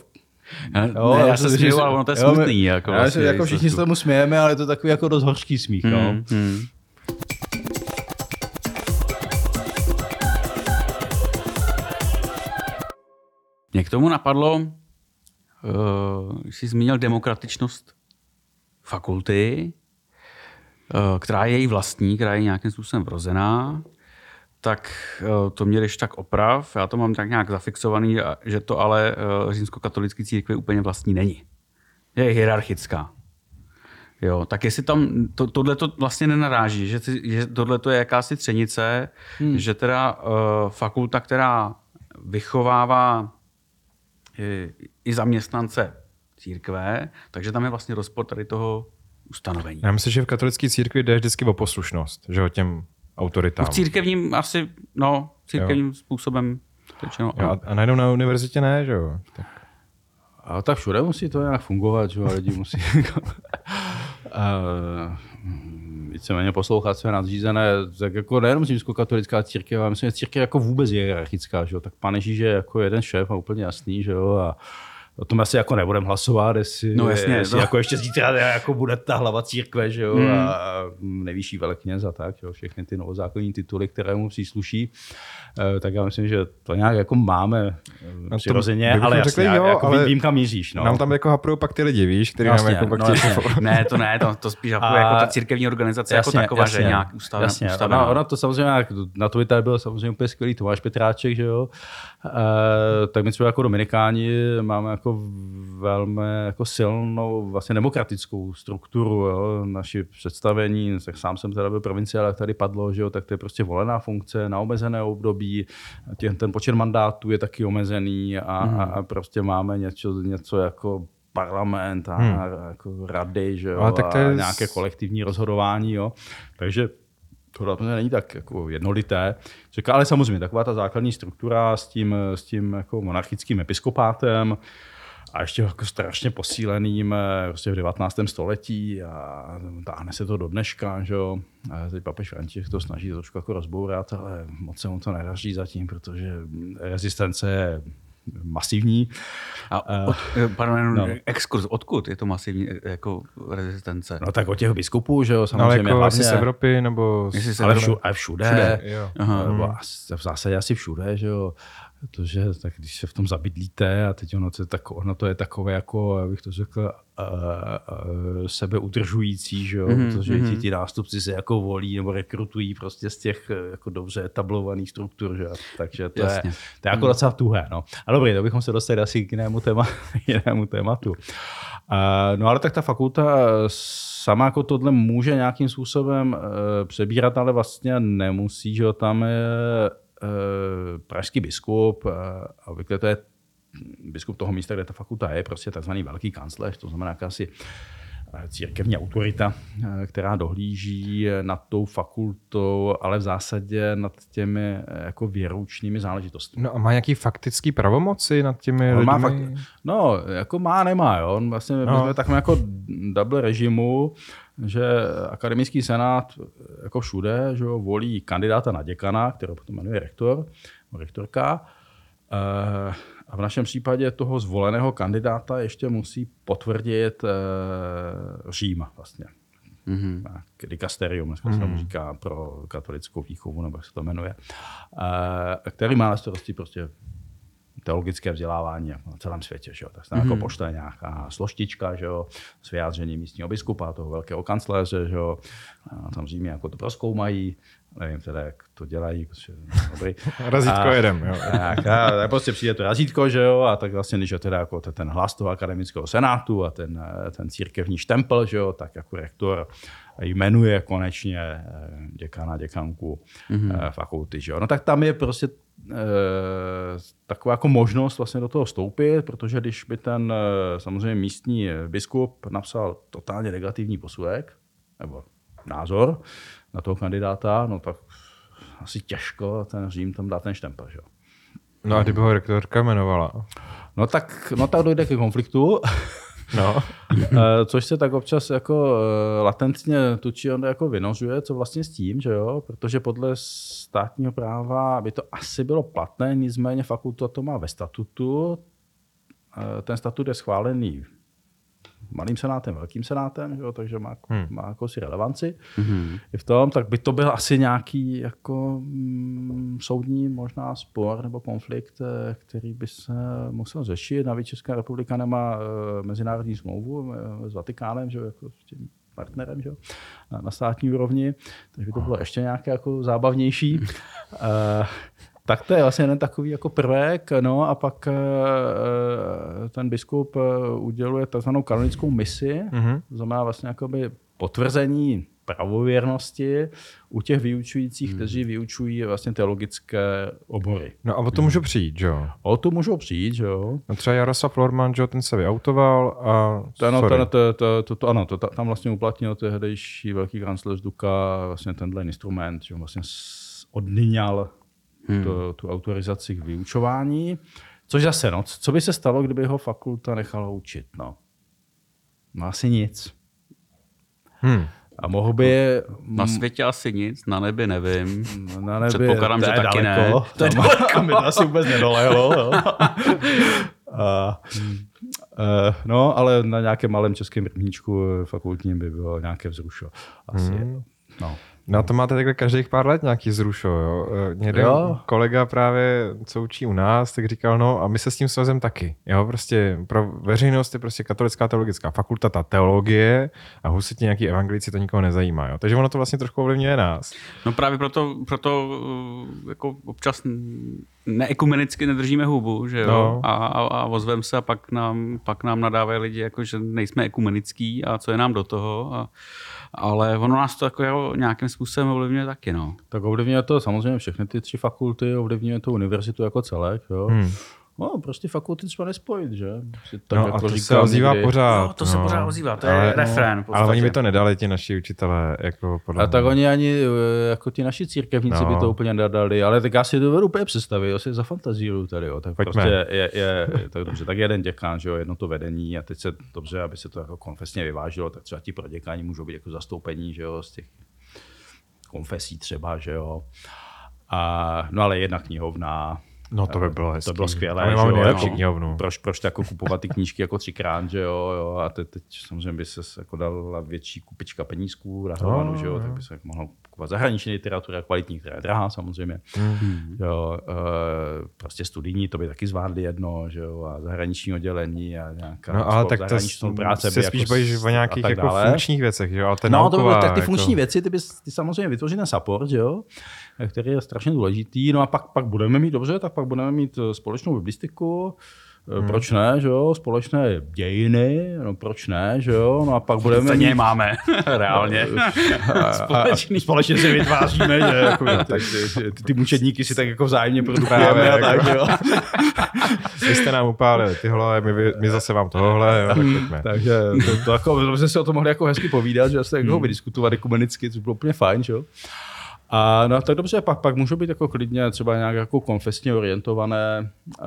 já, jo, ne, já se směju, ale ono to je jo, smutný. Jako, já vlastně, jako všichni se tomu smějeme, ale je to takový jako dost hořký smích. Mm, no. mm. Mě k tomu napadlo, jsi zmínil demokratičnost fakulty, uh, která je její vlastní, která je nějakým způsobem vrozená, tak uh, to mě když tak oprav. Já to mám tak nějak zafixovaný, že to ale římskokatolický církve úplně vlastní není. Je hierarchická. Jo, tak jestli tam to, tohle to vlastně nenaráží, že, že tohle to je jakási třenice, hmm. že teda uh, fakulta, která vychovává i zaměstnance církve, takže tam je vlastně rozpor tady toho ustanovení. Já myslím, že v katolické církvi jde vždycky o poslušnost, že o těm autoritám. V církevním asi, no, církevním jo. způsobem. Řečeno, jo, a najednou na univerzitě ne, že jo? Tak. A tak všude musí to nějak fungovat, že jo, lidi musí víceméně poslouchat své nadřízené, tak jako nejenom katolická církev, ale myslím, že církev jako vůbec je hierarchická, že jo? tak pane Ježíš je jako jeden šéf a úplně jasný, že jo, a o tom asi jako nebudeme hlasovat, jestli, no, jasně, jestli no. jako ještě zítra jako bude ta hlava církve, že jo, mm. a nejvyšší velekněz a tak, jo, všechny ty novozákonní tituly, které mu přísluší. Eh, tak já myslím, že to nějak jako máme no přirozeně, ale jasně, řekli, jo, jako ale vím, kam míříš. No. Nám tam jako haprujou pak ty lidi, víš, který vlastně, nám jako pak no, jasně. Ne, to ne, to, to spíš a, jako ta církevní organizace jako jasně, jako taková, jasně, že nějak ustavená. Jasně, ustavená. Ona, ona, to samozřejmě, na Twitter byl samozřejmě úplně skvělý Tomáš Petráček, že jo, uh, tak my třeba jako dominikáni máme jako velmi jako silnou vlastně demokratickou strukturu, jo, naši představení, tak sám jsem teda byl provinciál, jak tady padlo, že jo, tak to je prostě volená funkce na omezené období, období, tě, ten počet mandátů je taky omezený a, hmm. a prostě máme něco, něco jako parlament a, hmm. jako rady, že jo, ale tak to je... a nějaké kolektivní rozhodování, jo. Takže to není tak jako jednolité. Ale samozřejmě taková ta základní struktura s tím, s tím jako monarchickým episkopátem, a ještě jako strašně posíleným eh, prostě v 19. století a táhne se to do dneška, že jo. A teď papež František to snaží trošku jako rozbourat, ale moc se mu to nedaří zatím, protože rezistence je masivní. A od, eh, pardon, no. exkurs, odkud je to masivní eh, jako rezistence? No tak od těch biskupů, že jo, samozřejmě. No, jako hlavně, asi z Evropy, nebo... Z... Ale, všude, ale všude. všude jo. Aha. V zásadě asi všude, že jo. Protože tak když se v tom zabydlíte a teď ono to je, tak, ono to je takové jako, abych to řekl, uh, uh, sebeudržující, že jo? Mm-hmm. protože ti, mhm. ti nástupci se jako volí nebo rekrutují prostě z těch jako dobře etablovaných struktur. Že? Takže to Jasně. je, to je jako mm. docela tuhé. No. A dobrý, to bychom se dostali asi k jinému, téma, jinému tématu. Uh, no ale tak ta fakulta sama jako tohle může nějakým způsobem uh, přebírat, ale vlastně nemusí, že jo? tam je Eh, pražský biskup, eh, a obvykle to je biskup toho místa, kde ta fakulta je, prostě takzvaný velký kancléř, to znamená jakási eh, církevní autorita, která dohlíží nad tou fakultou, ale v zásadě nad těmi jako věroučnými záležitostmi. No a má nějaký faktický pravomoci nad těmi no, lidmi? Má fakt, no, jako má, nemá. Jo. On vlastně no. jsme takovém jako double režimu, že akademický senát jako všude že jo, volí kandidáta na děkana, kterého potom jmenuje rektor, rektorka. Eh, a v našem případě toho zvoleného kandidáta ještě musí potvrdit eh, Řím vlastně. mm-hmm. dikasterium, dneska se mu říká pro katolickou výchovu, nebo jak se to jmenuje, uh, který má na starosti prostě teologické vzdělávání na celém světě. Že jo? Tak se tam mm-hmm. jako pošle nějaká složtička že jo? s vyjádřením místního biskupa, toho velkého kancléře, že jo? A tam Římě jako to proskoumají, nevím teda, jak to dělají. Prostě, dobrý. razítko a, jedem, jo. Tak, a, tak prostě přijde to razítko, že jo, a tak vlastně, když je teda jako ten hlas toho akademického senátu a ten, ten církevní štempel, že jo, tak jako rektor jmenuje konečně eh, děkana, děkanku mm-hmm. fakulty, že jo. No tak tam je prostě taková jako možnost vlastně do toho vstoupit, protože když by ten samozřejmě místní biskup napsal totálně negativní posudek, nebo názor, na toho kandidáta, no tak asi těžko ten Řím tam dá ten štempel. Že? No a kdyby ho rektorka jmenovala? No tak, no tak dojde ke konfliktu. No. Eh, což se tak občas jako eh, latentně tučí on jako vynožuje, co vlastně s tím, že jo? Protože podle státního práva by to asi bylo platné, nicméně fakulta to má ve statutu. Eh, ten statut je schválený malým senátem, velkým senátem, jo, takže má, hmm. má jako si relevanci hmm. i v tom, tak by to byl asi nějaký jako mm, soudní možná spor nebo konflikt, eh, který by se musel řešit. Navíc Česká republika nemá uh, mezinárodní smlouvu uh, s Vatikánem, že, jako s tím partnerem že, na, na státní úrovni, takže by to bylo ještě nějaké jako zábavnější. tak to je vlastně jeden takový jako prvek, no a pak uh, ten biskup uděluje takzvanou kanonickou misi, mm-hmm. to znamená vlastně jakoby potvrzení pravověrnosti u těch vyučujících, hmm. kteří vyučují vlastně teologické obory. No a o to můžu přijít, jo? O to můžou přijít, jo. No třeba Jaroslav Lorman, jo, ten se vyautoval a... To, ano, to, to, to, to, to, ano, to, tam vlastně uplatnil tehdejší velký kancléř Duka vlastně tenhle instrument, že vlastně odnyňal hmm. tu, tu autorizaci k vyučování. Což zase, no, co by se stalo, kdyby ho fakulta nechala učit? No, no asi nic. Hmm. A mohl by... Na světě asi nic, na nebi nevím. Na nebi, Předpokládám, že taky daleko. ne. To je daleko. mi to asi vůbec nedolehlo. Jo. A, uh, no, ale na nějakém malém českém rybníčku fakultním by bylo nějaké vzrušo. Asi. Hmm. No. No to máte takhle každých pár let nějaký zrušo, jo. E, jeden jo. kolega právě, co učí u nás, tak říkal, no a my se s tím svazem taky. Jo, prostě pro veřejnost je prostě katolická teologická fakulta, ta teologie a husitě nějaký evangelici to nikoho nezajímá, jo. Takže ono to vlastně trošku ovlivňuje nás. No právě proto, proto e, jako občas neekumenicky nedržíme hubu, že jo, no. a, a, a ozvem se a pak nám, pak nám nadávají lidi, jako že nejsme ekumenický a co je nám do toho a ale ono nás to jako nějakým způsobem ovlivňuje taky. No. Tak ovlivňuje to samozřejmě všechny ty tři fakulty, ovlivňuje to univerzitu jako celek. Jo. Hmm. No, prostě fakulty třeba nespojit, že? Tak no, jako a to se ozývá někdy. pořád. No, to no. se pořád ozývá, to ale, je refrén. Ale oni by to nedali, ti naši učitelé. Jako podle a tak oni ani, eh, jako ti naši církevníci no. by to úplně nedali, ale tak já si to vedu úplně představit, jo, si za fantazíru tady, jo. Tak Pojďme. prostě je, je, tak dobře, tak jeden děkán, že jo, jedno to vedení a teď se dobře, aby se to jako konfesně vyvážilo, tak třeba ti pro děkáni můžou být jako zastoupení, že jo, z těch konfesí třeba, že jo. A, no ale jedna knihovna, No to by bylo hezké. To bylo skvělé. Ale máme nejlepší knihovnu. Proč, proč jako kupovat ty knížky jako třikrát, že jo, jo a teď, teď samozřejmě by se jako dala větší kupička penízků rahovanou, no, že jo, tak by se jako mohlo kupovat zahraniční literatura, kvalitní, která je drahá samozřejmě. Mm. Jo, uh, prostě studijní, to by taky zvládli jedno, že jo, a zahraniční oddělení a nějaká no, ale tak to spolupráce. Se spíš jako bavíš o nějakých jako funkčních věcech, že jo, ale ten No, to by, tak ty jako... funkční věci, ty bys ty samozřejmě vytvořil ten support, že jo, který je strašně důležitý. No a pak, pak budeme mít dobře, tak pak budeme mít eh, společnou biblistiku, eh, Hmm. Proč ne, že jo? Společné dějiny, no proč ne, že jo? No a pak budeme mít... máme, reálně. Společný. A, společně si vytváříme, že jako, tak ty, ty, ty mučedníky si tak jako vzájemně produkujeme a tak, jo. Vy jste nám upálili tyhle, my, my zase vám tohle, jo, tak hmm. Takže to, to jako, jsme si o tom mohli jako hezky povídat, že se jako hmm. vydiskutovat ekumenicky, což bylo úplně fajn, že jo? A no tak dobře, pak, pak můžou být jako klidně třeba nějak jako konfesně orientované uh,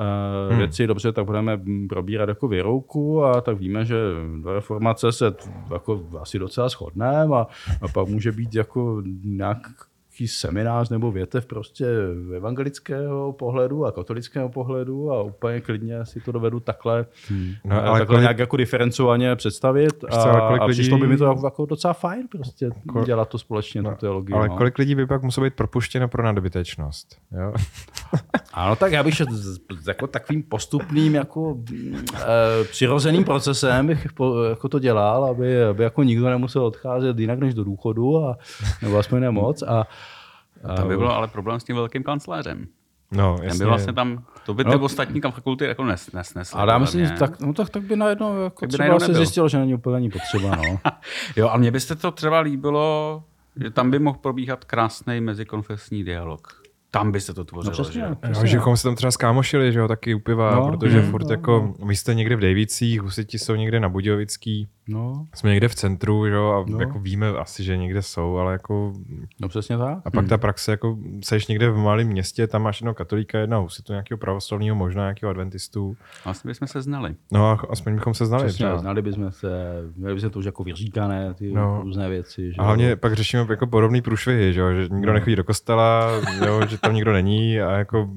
hmm. věci, dobře, tak budeme probírat jako věrouku a tak víme, že do reformace se jako asi docela shodneme a, a pak může být jako nějak nějaký seminář nebo větev prostě evangelického pohledu a katolického pohledu a úplně klidně si to dovedu takhle, hmm. no, ale takhle kolik... nějak jako diferencovaně představit a, a lidí... přišlo by mi to jako, jako docela fajn prostě Kol... dělat to společně, no, tu teologii. Ale no. kolik lidí by pak muselo být propuštěno pro nadbytečnost? Jo? ano, tak já bych šel jako takovým postupným jako e, přirozeným procesem bych jako to dělal, aby, aby jako nikdo nemusel odcházet jinak než do důchodu a nebo aspoň nemoc a a to by bylo ale problém s tím velkým kancléřem. No, jasně. Ten by vlastně tam, to by ty no, ostatní fakulty jako nes, nesnesly. Ale já myslím, že tak, no, tak, tak by najednou jako tak by třeba se zjistilo, že není úplně není potřeba. No. jo, ale mně byste to třeba líbilo, že tam by mohl probíhat krásný mezikonfesní dialog tam by se to tvořilo. No, přesně, že? Přesně. No, že bychom se tam třeba skámošili, že jo, taky u piva, no, protože mm, furt no, jako, my jste někde v Dejvicích, husiti jsou někde na Budějovický, no. jsme někde v centru, jo, a no. jako víme asi, že někde jsou, ale jako... No přesně tak. A pak hmm. ta praxe, jako seš někde v malém městě, tam máš jednou katolíka, jedna husitu, nějakého pravoslavního, možná nějakého adventistu. Asi bychom se znali. No, aspoň bychom se znali. Přesně, třeba. znali bychom se, měli bychom to už jako vyříkané, ty no. různé věci. Že a hlavně jo. pak řešíme jako podobný průšvihy, že, jo, že nikdo no. nechodí do kostela, jo, že tam nikdo není a jako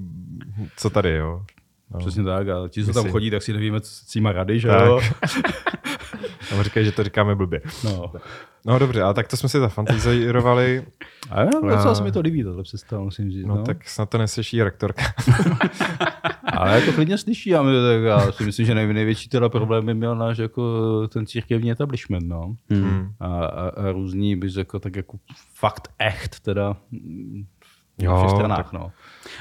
co tady, jo. No. Přesně tak, a ti, co tam chodí, tak si nevíme, co s nimi rady, že tak. jo. Tam říkají, že to říkáme blbě. No. no dobře, ale tak to jsme si zafantazírovali. A jo, docela se mi to líbí, tohle představa, musím říct. No, no. tak snad to neslyší rektorka. ale jako klidně slyší, a my, tak já si myslím, že největší teda problém by měl náš jako ten církevní establishment, no. Hmm. A, a, a, různý, bych řekl, tak jako fakt echt teda jo, všech stranách, tak... no.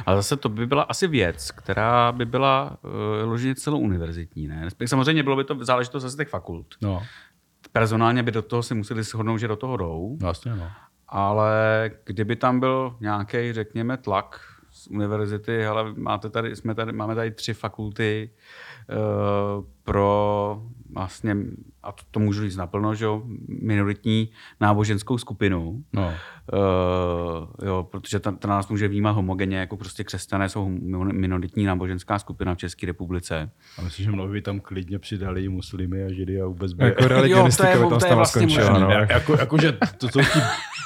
Ale zase to by byla asi věc, která by byla uh, loženě celou univerzitní. Ne? Samozřejmě bylo by to záležitost zase těch fakult. No. Personálně by do toho si museli shodnout, že do toho jdou. Vlastně, no. Ale kdyby tam byl nějaký, řekněme, tlak z univerzity, ale máte tady, jsme tady, máme tady tři fakulty uh, pro vlastně, a to, to můžu říct naplno, že jo, minoritní náboženskou skupinu. No. Uh, jo, protože ta, ta nás může vnímat homogenně, jako prostě křesťané jsou minoritní náboženská skupina v České republice. A myslím, že mnohdy by tam klidně přidali muslimy a židy a vůbec by... Jako religionistika by tam stala vlastně skončila. No. Jako, jako, že to jsou ti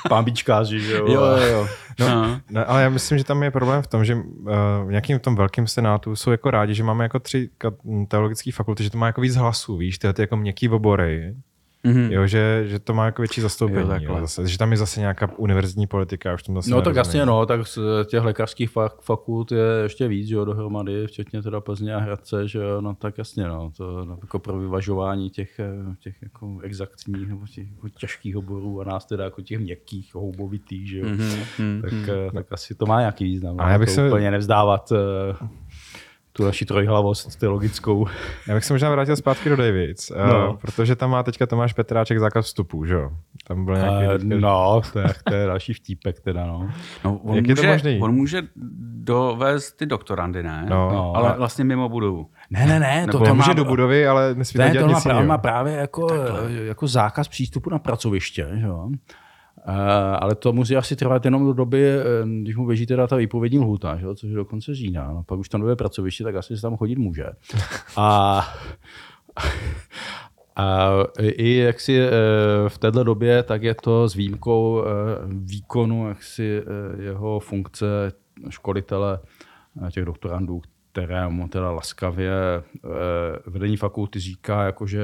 pambičkáři, že jo. Jo, jo, jo. No, no, ale já myslím, že tam je problém v tom, že uh, v nějakým tom velkém senátu jsou jako rádi, že máme jako tři teologické fakulty, že to má jako víc hlasů, víš, tyhle ty jako měkký obory, Mm-hmm. Jo, že, že to má jako větší zastoupení. Jo, jo, zase, že tam je zase nějaká univerzitní politika. Už tam zase no tak jasně, no, tak z těch lékařských fakult je ještě víc, jo, dohromady, včetně teda Plzně a Hradce, že jo, no tak jasně, no, to no, jako pro vyvažování těch, těch jako exaktních nebo těch jako těžkých oborů a nás teda jako těch měkkých, houbovitých, že jo, mm-hmm. tak, mm-hmm. tak asi to má nějaký význam. A já bych se... úplně nevzdávat eh, tu naši trojhlavost teologickou. Já bych se možná vrátil zpátky do Davids, eh, no. uh, protože tam má teďka Tomáš Petráček zákaz vstupu, že jo? Tam byl nějaký... Uh, no, to je, to je další vtípek teda, no. no on Jak může, je to možný? On může dovést ty doktorandy, ne? No. no ale, vlastně mimo budovu. Ne, ne, ne. to, to může má, do budovy, ale nesmí ne, to má, právě, má právě jako, jako zákaz přístupu na pracoviště, že jo? Uh, ale to musí asi trvat jenom do doby, eh, když mu běží teda ta výpovědní lhuta, že? což je do konce října. No, pak už tam nové pracoviště, tak asi se tam chodit může. A, a i jak si eh, v této době, tak je to s výjimkou výkonu jak si jeho funkce školitele těch doktorandů, kterému teda laskavě vedení fakulty říká, jakože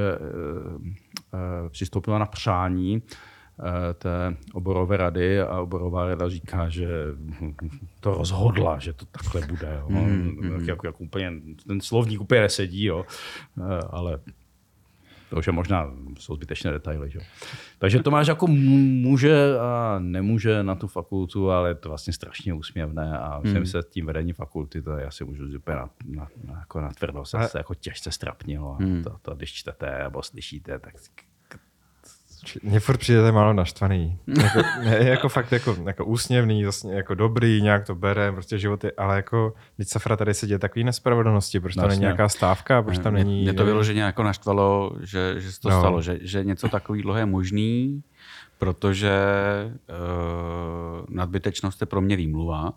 přistoupila na přání, Eh, té oborové rady a oborová rada říká, že to rozhodla, že to takhle bude. Jo. Mm, Jak, jak úplně, ten slovník úplně nesedí, jo. Eh, ale to už je možná, jsou zbytečné detaily. Že? Takže to máš jako může a nemůže na tu fakultu, ale je to vlastně strašně úsměvné a hmm. se tím vedení fakulty, to já si můžu úplně na, na, na, jako na tvrdo se, se jako těžce strapnilo. Hmm. To, to, když čtete nebo slyšíte, tak mně furt přijde málo naštvaný. Jako, ne, jako fakt jako, jako úsměvný, vlastně jako dobrý, nějak to bere, prostě život je, ale jako, teď Safra tady se děje takový nespravedlnosti, proč tam není nějaká stávka, proč tam není... Mě to vyloženě jako naštvalo, že, že se to no. stalo, že, že něco takového je možný, protože uh, nadbytečnost je pro mě výmluva.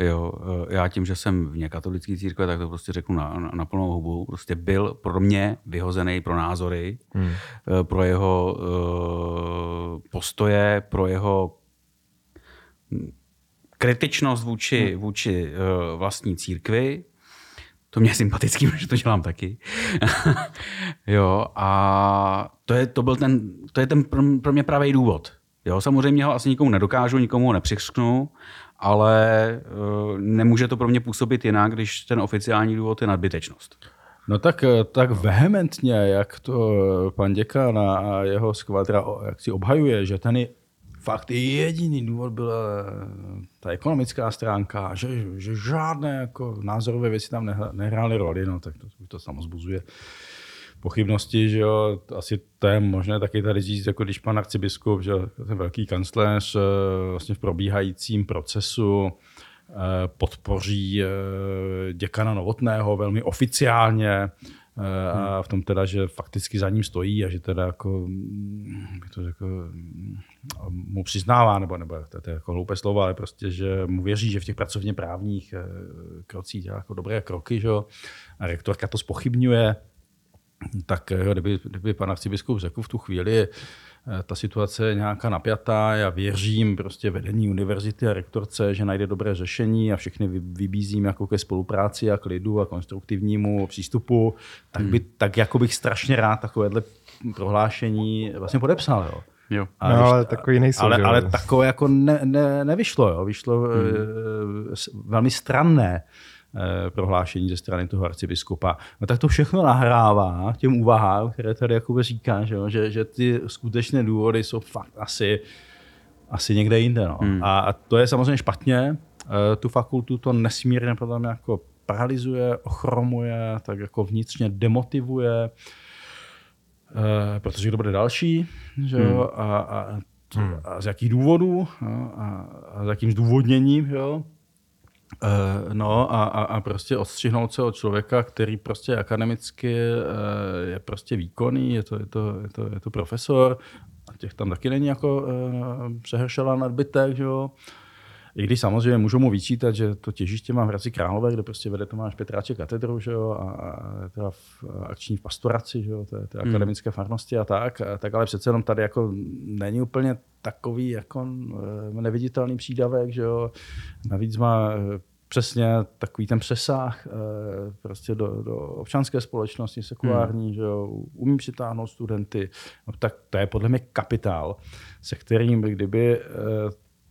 Jo, eh, já tím, že jsem vně katolické církve, tak to prostě řeknu na, na, na plnou hubu. Prostě byl pro mě vyhozený pro názory, hmm. Eh, pro jeho uh, postoje, pro jeho kritičnost vůči, vůči uh, vlastní církvi. To mě je sympatický, protože to dělám taky. jo, a to je, to byl ten, to je ten pro, pro mě pravý důvod. Jo, samozřejmě ho asi nikomu nedokážu, nikomu ho nepřisknu, ale uh, nemůže to pro mě působit jinak, když ten oficiální důvod je nadbytečnost. No tak, tak vehementně, jak to pan děkan a jeho skvadra jak si obhajuje, že ten fakt jediný důvod byla ta ekonomická stránka, že, že žádné jako názorové věci tam nehrály roli, no tak to, to samozbuzuje pochybnosti, že jo, asi to je možné taky tady říct, jako když pan arcibiskup, že ten velký kancléř eh, vlastně v probíhajícím procesu eh, podpoří eh, děkana Novotného velmi oficiálně, a hmm. v tom teda, že fakticky za ním stojí a že teda jako, mm, to jako mu přiznává, nebo, nebo to, to je jako hloupé slovo, ale prostě, že mu věří, že v těch pracovně právních krocích dělá jako dobré kroky, že? a rektorka to spochybňuje, tak kdyby, kdyby pan arcibiskup řekl v tu chvíli, eh, ta situace je nějaká napjatá, já věřím prostě vedení univerzity a rektorce, že najde dobré řešení a všechny vybízím jako ke spolupráci a klidu a konstruktivnímu přístupu, tak, by, hmm. tak jako bych strašně rád takovéhle prohlášení vlastně podepsal. Jo. Jo. A no, ale takový nejsou. Ale, ale takové jako ne, ne, nevyšlo. Jo. Vyšlo hmm. e, velmi stranné. Eh, prohlášení ze strany toho arcibiskupa. No tak to všechno nahrává těm úvahám, které tady jakoby říká, že, že, že ty skutečné důvody jsou fakt asi, asi někde jinde. No. Hmm. A, a to je samozřejmě špatně. Eh, tu fakultu to nesmírně podle mě jako paralizuje, ochromuje, tak jako vnitřně demotivuje, eh, protože kdo bude další, že hmm. a, a, hmm. a z jakých důvodů a, a s jakým zdůvodněním, jo? Uh, no a, a, a prostě odstřihnout se od člověka, který prostě akademicky uh, je prostě výkonný, je to, je to, je to, je to profesor, a těch tam taky není jako uh, přehršela nadbytek, že jo. I když samozřejmě můžu mu vyčítat, že to těžiště má v Hradci Králové, kde prostě vede Tomáš Petráček katedru, že jo, a, a teda v akční v pastoraci, že jo, to je hmm. akademické farnosti a tak, a, tak ale přece jenom tady jako není úplně takový jako neviditelný přídavek, že jo. Navíc má přesně takový ten přesah eh, prostě do, do občanské společnosti sekulární, hmm. že jo, umí přitáhnout studenty, no, tak to je podle mě kapitál, se kterým kdyby eh,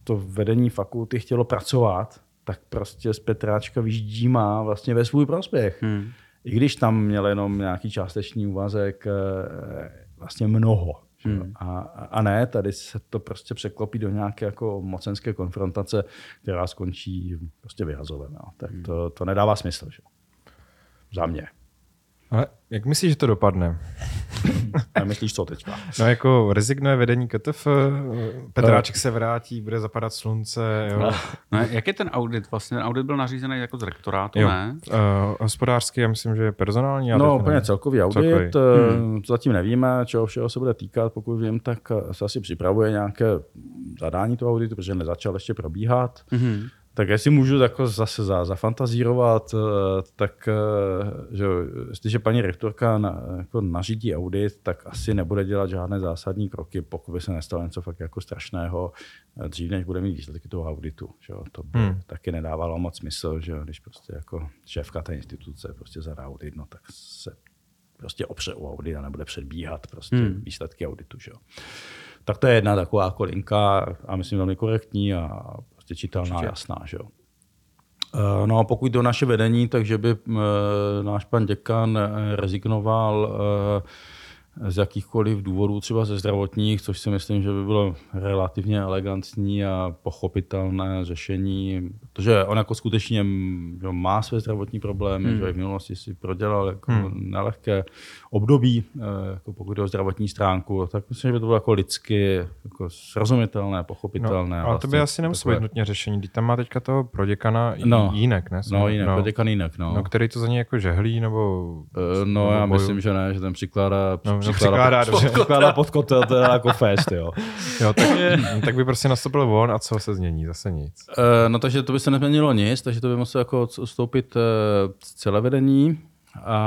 to vedení fakulty chtělo pracovat, tak prostě z Petráčka vyždímá vlastně ve svůj prospěch. Hmm. I když tam měl jenom nějaký částečný úvazek, eh, vlastně mnoho. Hmm. A, a ne, tady se to prostě překlopí do nějaké jako mocenské konfrontace, která skončí prostě vyhazovem. No. Tak hmm. to, to nedává smysl. Že? Za mě. Ale jak myslíš, že to dopadne? A myslíš co teďka? No jako rezignuje vedení KTF, Petráček se vrátí, bude zapadat slunce. Jo. No. No, jak je ten audit? Vlastně ten audit byl nařízený jako z rektorátu, jo. ne? Uh, hospodářský, já myslím, že je personální. No úplně nevím. celkový audit, celkový. Eh, hmm. zatím nevíme, čeho všeho se bude týkat, pokud vím, tak se asi připravuje nějaké zadání toho auditu, protože nezačal ještě probíhat. Hmm. Tak jestli můžu jako zase za, zafantazírovat, eh, tak eh, že jestliže paní rektorka na, jako nařídí audit, tak asi nebude dělat žádné zásadní kroky, pokud by se nestalo něco fakt jako strašného, eh, dřív než bude mít výsledky toho auditu. Že To by hmm. taky nedávalo moc smysl, že když prostě jako šéfka té instituce prostě zadá audit, no tak se prostě opře o audit a nebude předbíhat prostě hmm. výsledky auditu. Že Tak to je jedna taková kolinka a myslím velmi korektní a prostě čitelná, Určitě. jasná. Že jo. Eh, no a pokud do naše vedení, takže by eh, náš pan děkan eh, rezignoval z jakýchkoliv důvodů, třeba ze zdravotních, což si myslím, že by bylo relativně elegantní a pochopitelné řešení, protože on jako skutečně má své zdravotní problémy, hmm. že v minulosti si prodělal jako hmm. nelehké období, eh, jako pokud jde o zdravotní stránku, tak myslím, že by to bylo jako lidsky jako srozumitelné, pochopitelné. No, ale vlastně to by vlastně asi nemuselo být nutně řešení, když tam má teďka toho proděkana no, jinak, ne? No, jinak, no. proděkan jinak, no. no. který to za ně jako žehlí, nebo... Uh, no, nebo já boju. myslím, že ne, že ten přikládá, no, přikládá, pod, přikládá pod kotel, teda jako fest, jo. jo tak, tak, by prostě nastoupil on a co se změní? Zase nic. Uh, no takže to by se nezměnilo nic, takže to by muselo jako stoupit uh, celé vedení, A,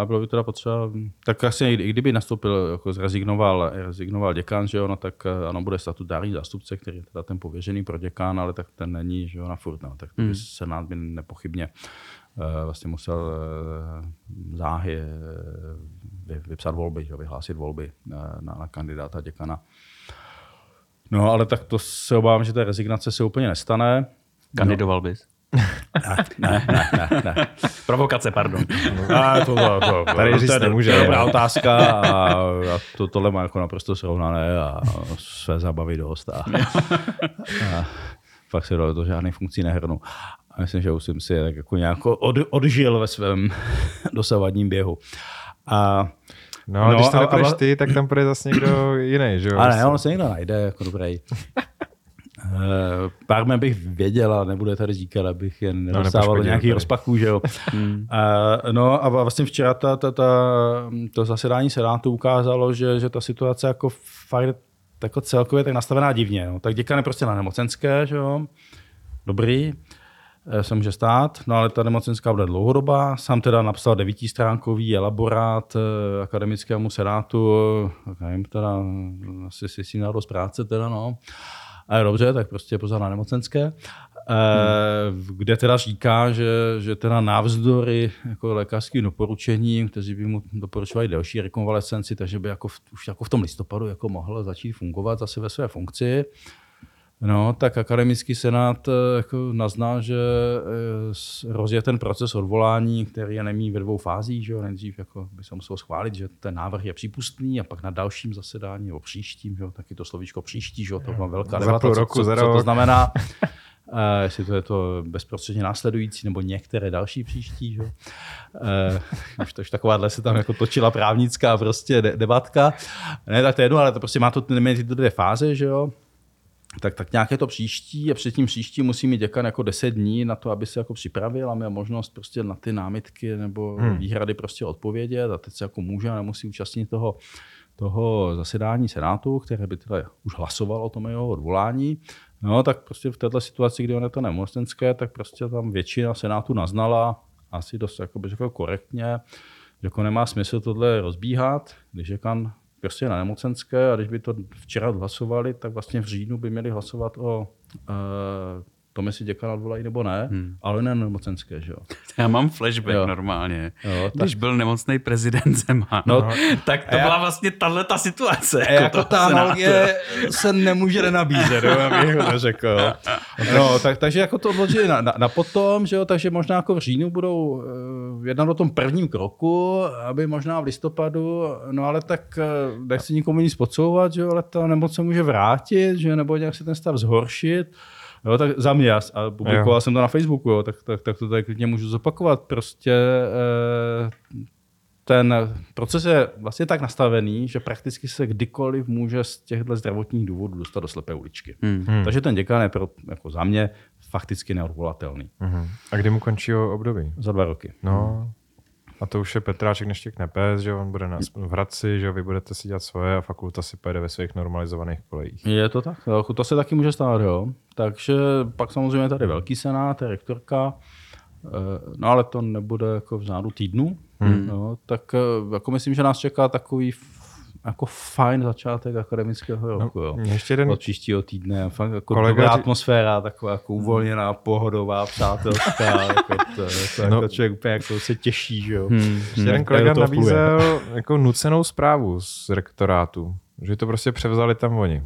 a bylo by teda potřeba, tak asi i kdyby nastoupil, jako zrezignoval, rezignoval děkan, že jo, no tak eh, ano, bude statutární zástupce, který je teda ten pověřený pro děkán, ale tak ten není, že jo, na furt, no, tak hmm. Senát by nepochybně vlastně musel uh, záhy uh, vypsat volby, že vyhlásit volby na, na kandidáta děkana. No, ale tak to se obávám, že ta rezignace se úplně nestane. Kandidoval bys? Ne, ne, ne, ne. ne. Provokace, pardon. A to, to, to, Tady to, říct je nemůže. dobrá otázka a, a to, tohle má jako naprosto srovnané a své zábavy dost. A, a fakt se do toho žádných funkcí nehrnu. A myslím, že už jsem si tak jako nějak od, odžil ve svém dosavadním běhu. A, No, ale No, když to a- nepůjdeš a- ty, tak tam půjde zase někdo jiný, že jo? ale ne, on se někdo najde jako dobrý. Uh, pár mě bych věděl, ale nebude tady říkat, abych jen nedostával do nepoškodil nějakých tady. rozpaků, že jo. Uh, no a vlastně včera ta, ta, ta, to zasedání Senátu ukázalo, že, že ta situace jako fakt jako celkově tak nastavená divně. No. Tak děkan je prostě na nemocenské, že jo. Dobrý, eh, se může stát, no ale ta nemocenská bude dlouhodobá. Sám teda napsal devítistránkový elaborát eh, akademickému senátu, tak nevím, teda asi si s tím dá dost práce teda, no. Ale dobře, tak prostě pozor na nemocenské. Hmm. Kde teda říká, že, že teda navzdory jako lékařským doporučením, kteří by mu doporučovali delší rekonvalescenci, takže by jako v, už jako v tom listopadu jako mohl začít fungovat zase ve své funkci. No, tak akademický senát eh, jako nazná, že eh, rozje ten proces odvolání, který je nemí ve dvou fázích, že jo? nejdřív jako by se muselo schválit, že ten návrh je přípustný a pak na dalším zasedání nebo příštím, že jo? taky to slovíčko příští, že jo? to byla velká Za debata, co, roku, co, za co to znamená. Uh, jestli to je to bezprostředně následující nebo některé další příští. Že? Uh, už, to, už takováhle se tam jako točila právnická prostě de- debatka. Ne, tak to je jedno, ale to prostě má to ty dvě fáze, že jo tak, tak nějaké to příští a před tím příští musí mít děkan jako 10 dní na to, aby se jako připravil a měl možnost prostě na ty námitky nebo hmm. výhrady prostě odpovědět a teď se jako může a nemusí účastnit toho, toho zasedání Senátu, které by teda už hlasovalo o tom jeho odvolání. No, tak prostě v této situaci, kdy on je to nemocenské, tak prostě tam většina Senátu naznala asi dost jako bych řekl korektně, že jako nemá smysl tohle rozbíhat, když je kan prostě na nemocenské a když by to včera hlasovali, tak vlastně v říjnu by měli hlasovat o uh, tom, jestli děkana odvolají nebo ne, hmm. ale ne nemocenské, že jo. Já mám flashback Jo. normálně. Jo, tak- Když byl nemocný prezident Zeman, No, tak to já- byla vlastně tahle ta situace. A jako toho ta analogie se nemůže nenabízet, jo, abych to řekl. jo. No, tak, takže jako to odložili na, na, na potom, že jo, takže možná jako v říjnu budou uh, jednat o tom prvním kroku, aby možná v listopadu, no ale tak uh, nechci nikomu nic podsouvat, že jo, ale ta nemoc se může vrátit, že nebo nějak se ten stav zhoršit. Jo, tak za mě, a publikoval Jo. jsem to na Facebooku, jo, tak, tak, tak to tady klidně můžu zopakovat. Prostě eh, ten proces je vlastně tak nastavený, že prakticky se kdykoliv může z těchto zdravotních důvodů dostat do slepé uličky. Hmm. Hmm. Takže ten děkan je pro, jako za mě fakticky neodvolatelný. Mhm. A kdy mu končí období? Za dva roky. No, a to už je Petráček neštěkne pes, že on bude na, v Hradci, že vy budete si dělat svoje a fakulta si pojede ve svých normalizovaných kolejích. Je to tak? To se taky může stát, jo. Takže pak samozřejmě tady velký senát, je rektorka, eh, no ale to nebude jako v řádu týdnu, hmm. no, tak eh, jako myslím, že nás čeká takový jako fajn začátek akademického roku. jo. mě ještě jeden- Od příštího týdne. Fakt jako Kolega dobrá atmosféra, taková jako uvolněná, pohodová, přátelská. jako to, jako, No. jako člověk úplně jako se těší, že jo. Hmm. Ještě jeden Jak kolega nabízel jako nucenou zprávu z rektorátu, že to prostě převzali tam oni.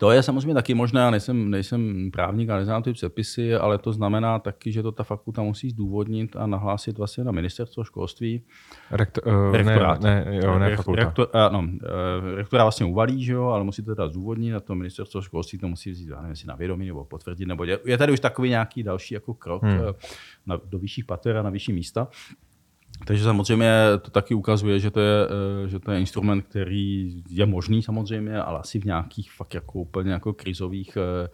To je samozřejmě taky možné, já nejsem, nejsem právník a neznám ty předpisy, ale to znamená taky, že to ta fakulta musí zdůvodnit a nahlásit vlastně na ministerstvo školství. Rektor, uh, ne, Rektorát. ne, jo, ne fakulta. Rektor, uh, no, uh, rektora vlastně uvalí, že jo, ale musí to teda zdůvodnit a to ministerstvo školství to musí vzít, já nevím, jestli na vědomí nebo potvrdit, nebo je, je tady už takový nějaký další jako krok hmm. na, do vyšších pater a na vyšší místa. Takže samozřejmě to taky ukazuje, že to, je, eh, že to je instrument, který je možný samozřejmě, ale asi v nějakých fakt jako úplně jako krizových eh,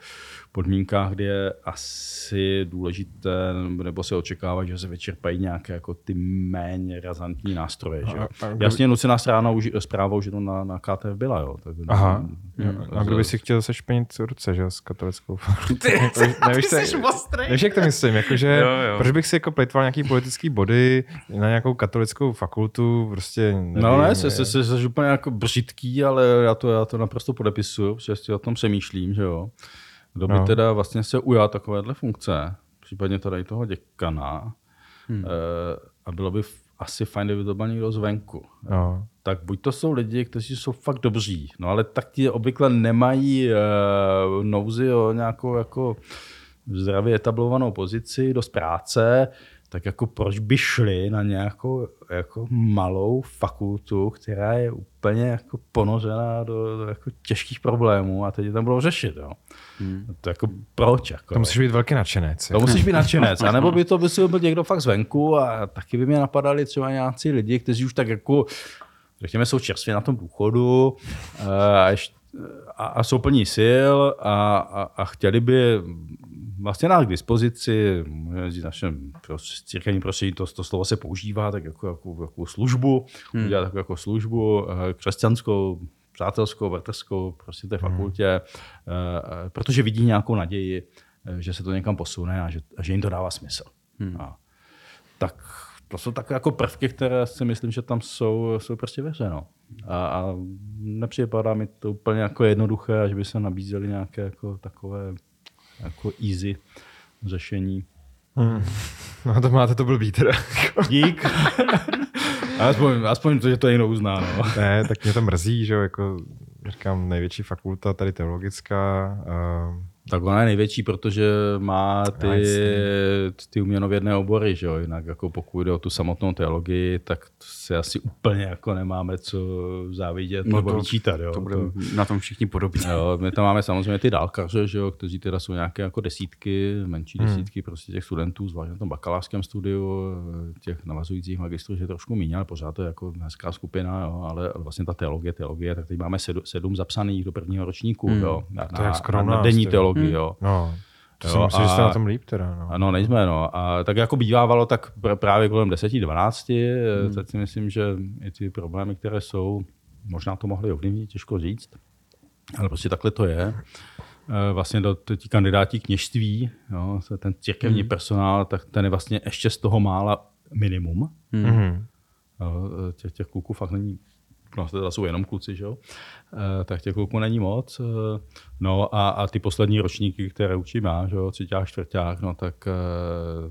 podmínkách, kde je asi důležité, nebo se očekává, že se vyčerpají nějaké jako ty méně razantní nástroje. Že? A, a Jasně nucená strana už, zpráva, že to na, na KTF byla. Jo. Tak, Aha. Hmm. A kdo by si chtěl sešpenit ruce že, s katolickou Ty, jako, nevíš, ty jsi Nevíš, jak to myslím, jakože, jo, jo. proč bych si jako plejtval nějaký politický body na nějakou katolickou fakultu, prostě nevím, No ne, jsi, jsi, jsi, jsi úplně jako břitký, ale já to, já to naprosto podepisuju, protože si o tom přemýšlím, že jo. Kdo by no. teda vlastně se ujal takovéhle funkce, případně tady toho děkana, hmm. e, a bylo by asi fajn, kdyby to byl někdo zvenku. No. Tak buď to jsou lidi, kteří jsou fakt dobří, no ale tak ti obvykle nemají e, nouzy o nějakou jako zdravě etablovanou pozici, dost práce, tak jako proč by šli na nějakou jako malou fakultu, která je úplně jako ponořená do, do jako těžkých problémů a teď tam budou řešit. Jo. Hmm. To jako proč? Jako, to musíš být velký nadšenec. To musíš být nadšenec. A nebo by to by si byl někdo fakt zvenku a taky by mě napadali třeba nějací lidi, kteří už tak jako řekněme, jsou čerstvě na tom důchodu a, a, a jsou plní sil a, a, a chtěli by vlastně dát k dispozici, našem církevním prostředí to, to slovo se používá tak jako, jako, jako službu, hmm. udělat jako, jako službu eh, křesťanskou, přátelskou, bratrskou, prostě té hmm. fakultě, hmm. protože vidí nějakou naději, že se to někam posune a že, a že jim to dává smysl. Hmm. A, tak to jsou takové jako prvky, které si myslím, že tam jsou, jsou prostě ve. No. A, a nepřipadá mi to úplně jako jednoduché, že by se nabízely nějaké jako takové jako easy řešení. Hmm. No to máte to blbý teda. Dík. aspoň, aspoň to, že to někdo uzná. No. Ne, tak mě to mrzí, že jo, jako říkám, největší fakulta tady teologická. Uh, tak ona je největší, protože má ty, ty uměnovědné obory, že jo? jinak jako pokud jde o tu samotnou teologii, tak si asi úplně jako nemáme co závidět no nebo to, vyčítat. Jo? To to, na tom všichni podobně. Jo, my tam máme samozřejmě ty dálkaře, že jo? kteří teda jsou nějaké jako desítky, menší hmm. desítky prostě těch studentů, zvlášť na tom bakalářském studiu, těch navazujících magistrů, že je trošku méně, ale pořád to je jako hezká skupina, jo? Ale, vlastně ta teologie, teologie, tak teď máme sedm, sedm zapsaných do prvního ročníku. Hmm. Jo? Na, to je na, na, na denní teologii technologii, hmm. jo. No. To jo, si myslím, že jste na tom líp teda. No. Ano, nejsme, no. A tak jako bývávalo, tak právě kolem 10-12, hmm. tak si myslím, že i ty problémy, které jsou, možná to mohli ovlivnit, těžko říct, ale prostě takhle to je. Eh, vlastně do ti kandidáti kněžství, jo, ten církevní hmm. personál, tak ten je vlastně ještě z toho mála minimum. Hmm. Těch, těch kluků fakt není no teda jsou jenom kluci, že jo? E, tak těch kluků není moc. E, no a, a ty poslední ročníky, které učím já, že jo, třetíák, čtvrták, no tak e,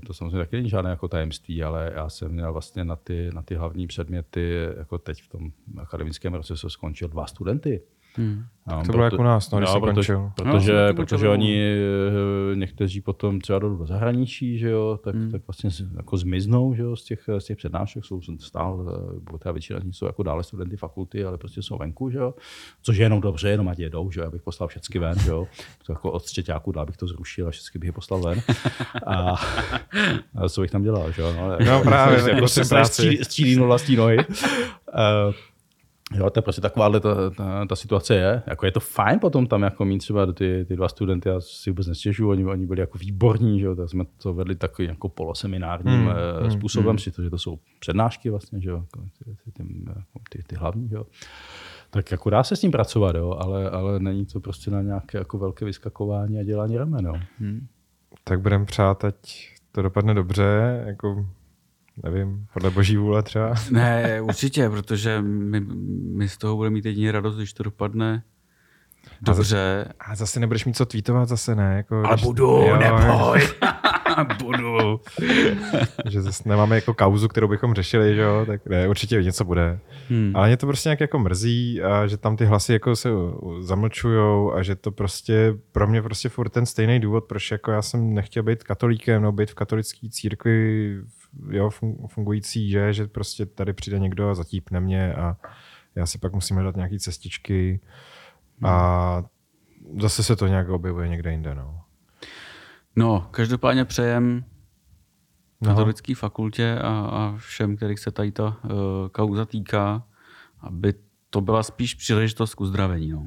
to samozřejmě taky není žádné jako tajemství, ale já jsem měl vlastně na ty, na ty hlavní předměty, jako teď v tom akademickém roce se skončil dva studenty. Hmm. No, to bylo jako u nás, no, když no, protože, protože, no, protože oni eh, někteří potom třeba jdou do zahraničí, že jo, tak, hmm. tak vlastně jako zmiznou že jo, z, těch, z těch přednášek, jsou stále, bo ta většina z nich jsou jako dále studenty fakulty, ale prostě jsou venku, že jo, což je jenom dobře, jenom ať jedou, že jo, abych poslal všechny ven, že jo, to jako od třetíku dál bych to zrušil a všechny bych je poslal ven. A, a co bych tam dělal, že jo, no, no právě, jako, jako střílím vlastní nohy. Uh, Jo, to je prostě taková ta, ta, ta, situace je. Jako je to fajn potom tam jako mít třeba ty, ty dva studenty, já si vůbec nestěžuju, oni, oni byli jako výborní, že jo, tak jsme to vedli takovým jako poloseminárním hmm, hmm, způsobem, hmm. že to jsou přednášky vlastně, že jo, jako ty, ty, ty, ty, ty hlavní, že jo. Tak jako dá se s ním pracovat, jo, ale, ale není to prostě na nějaké jako velké vyskakování a dělání ramen, jo. Hmm. Tak budeme přát, ať to dopadne dobře, jako nevím, podle boží vůle třeba? Ne, určitě, protože my, my z toho budeme mít jedině radost, když to dopadne dobře. A zase, a zase nebudeš mít co tweetovat, zase ne. Jako, Ale když, budu, jo, neboj. budu. že zase nemáme jako kauzu, kterou bychom řešili, že jo, tak ne, určitě něco bude. Hmm. Ale mě to prostě nějak jako mrzí, a že tam ty hlasy jako se zamlčujou a že to prostě pro mě prostě furt ten stejný důvod, proč jako já jsem nechtěl být katolíkem nebo být v katolické církvi jo, fungující je, že prostě tady přijde někdo a zatípne mě a já si pak musím hledat nějaké cestičky a zase se to nějak objevuje někde jinde. No, no každopádně přejem no. metodické fakultě a, a všem, kterých se tady ta uh, kauza týká, aby to byla spíš příležitost k uzdravení. No.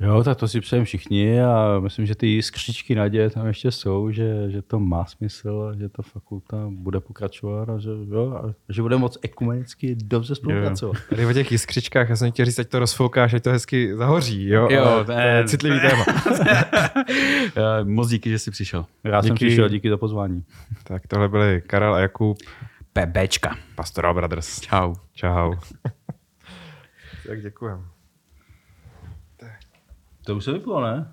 Jo, tak to si přejeme všichni a myslím, že ty skřičky naděje tam ještě jsou, že, že to má smysl, že ta fakulta bude pokračovat a že, jo, a že bude moc ekumenicky dobře spolupracovat. Jo. Tady o těch jiskřičkách, já jsem chtěl říct, ať to rozfoukáš, ať to hezky zahoří. Jo, jo to je citlivý téma. moc díky, že jsi přišel. Já díky. jsem přišel, díky za pozvání. Tak tohle byli Karel a Jakub. PBčka. Pastoral Brothers. Čau. Čau. tak děkujem. To už se vyplo, ne?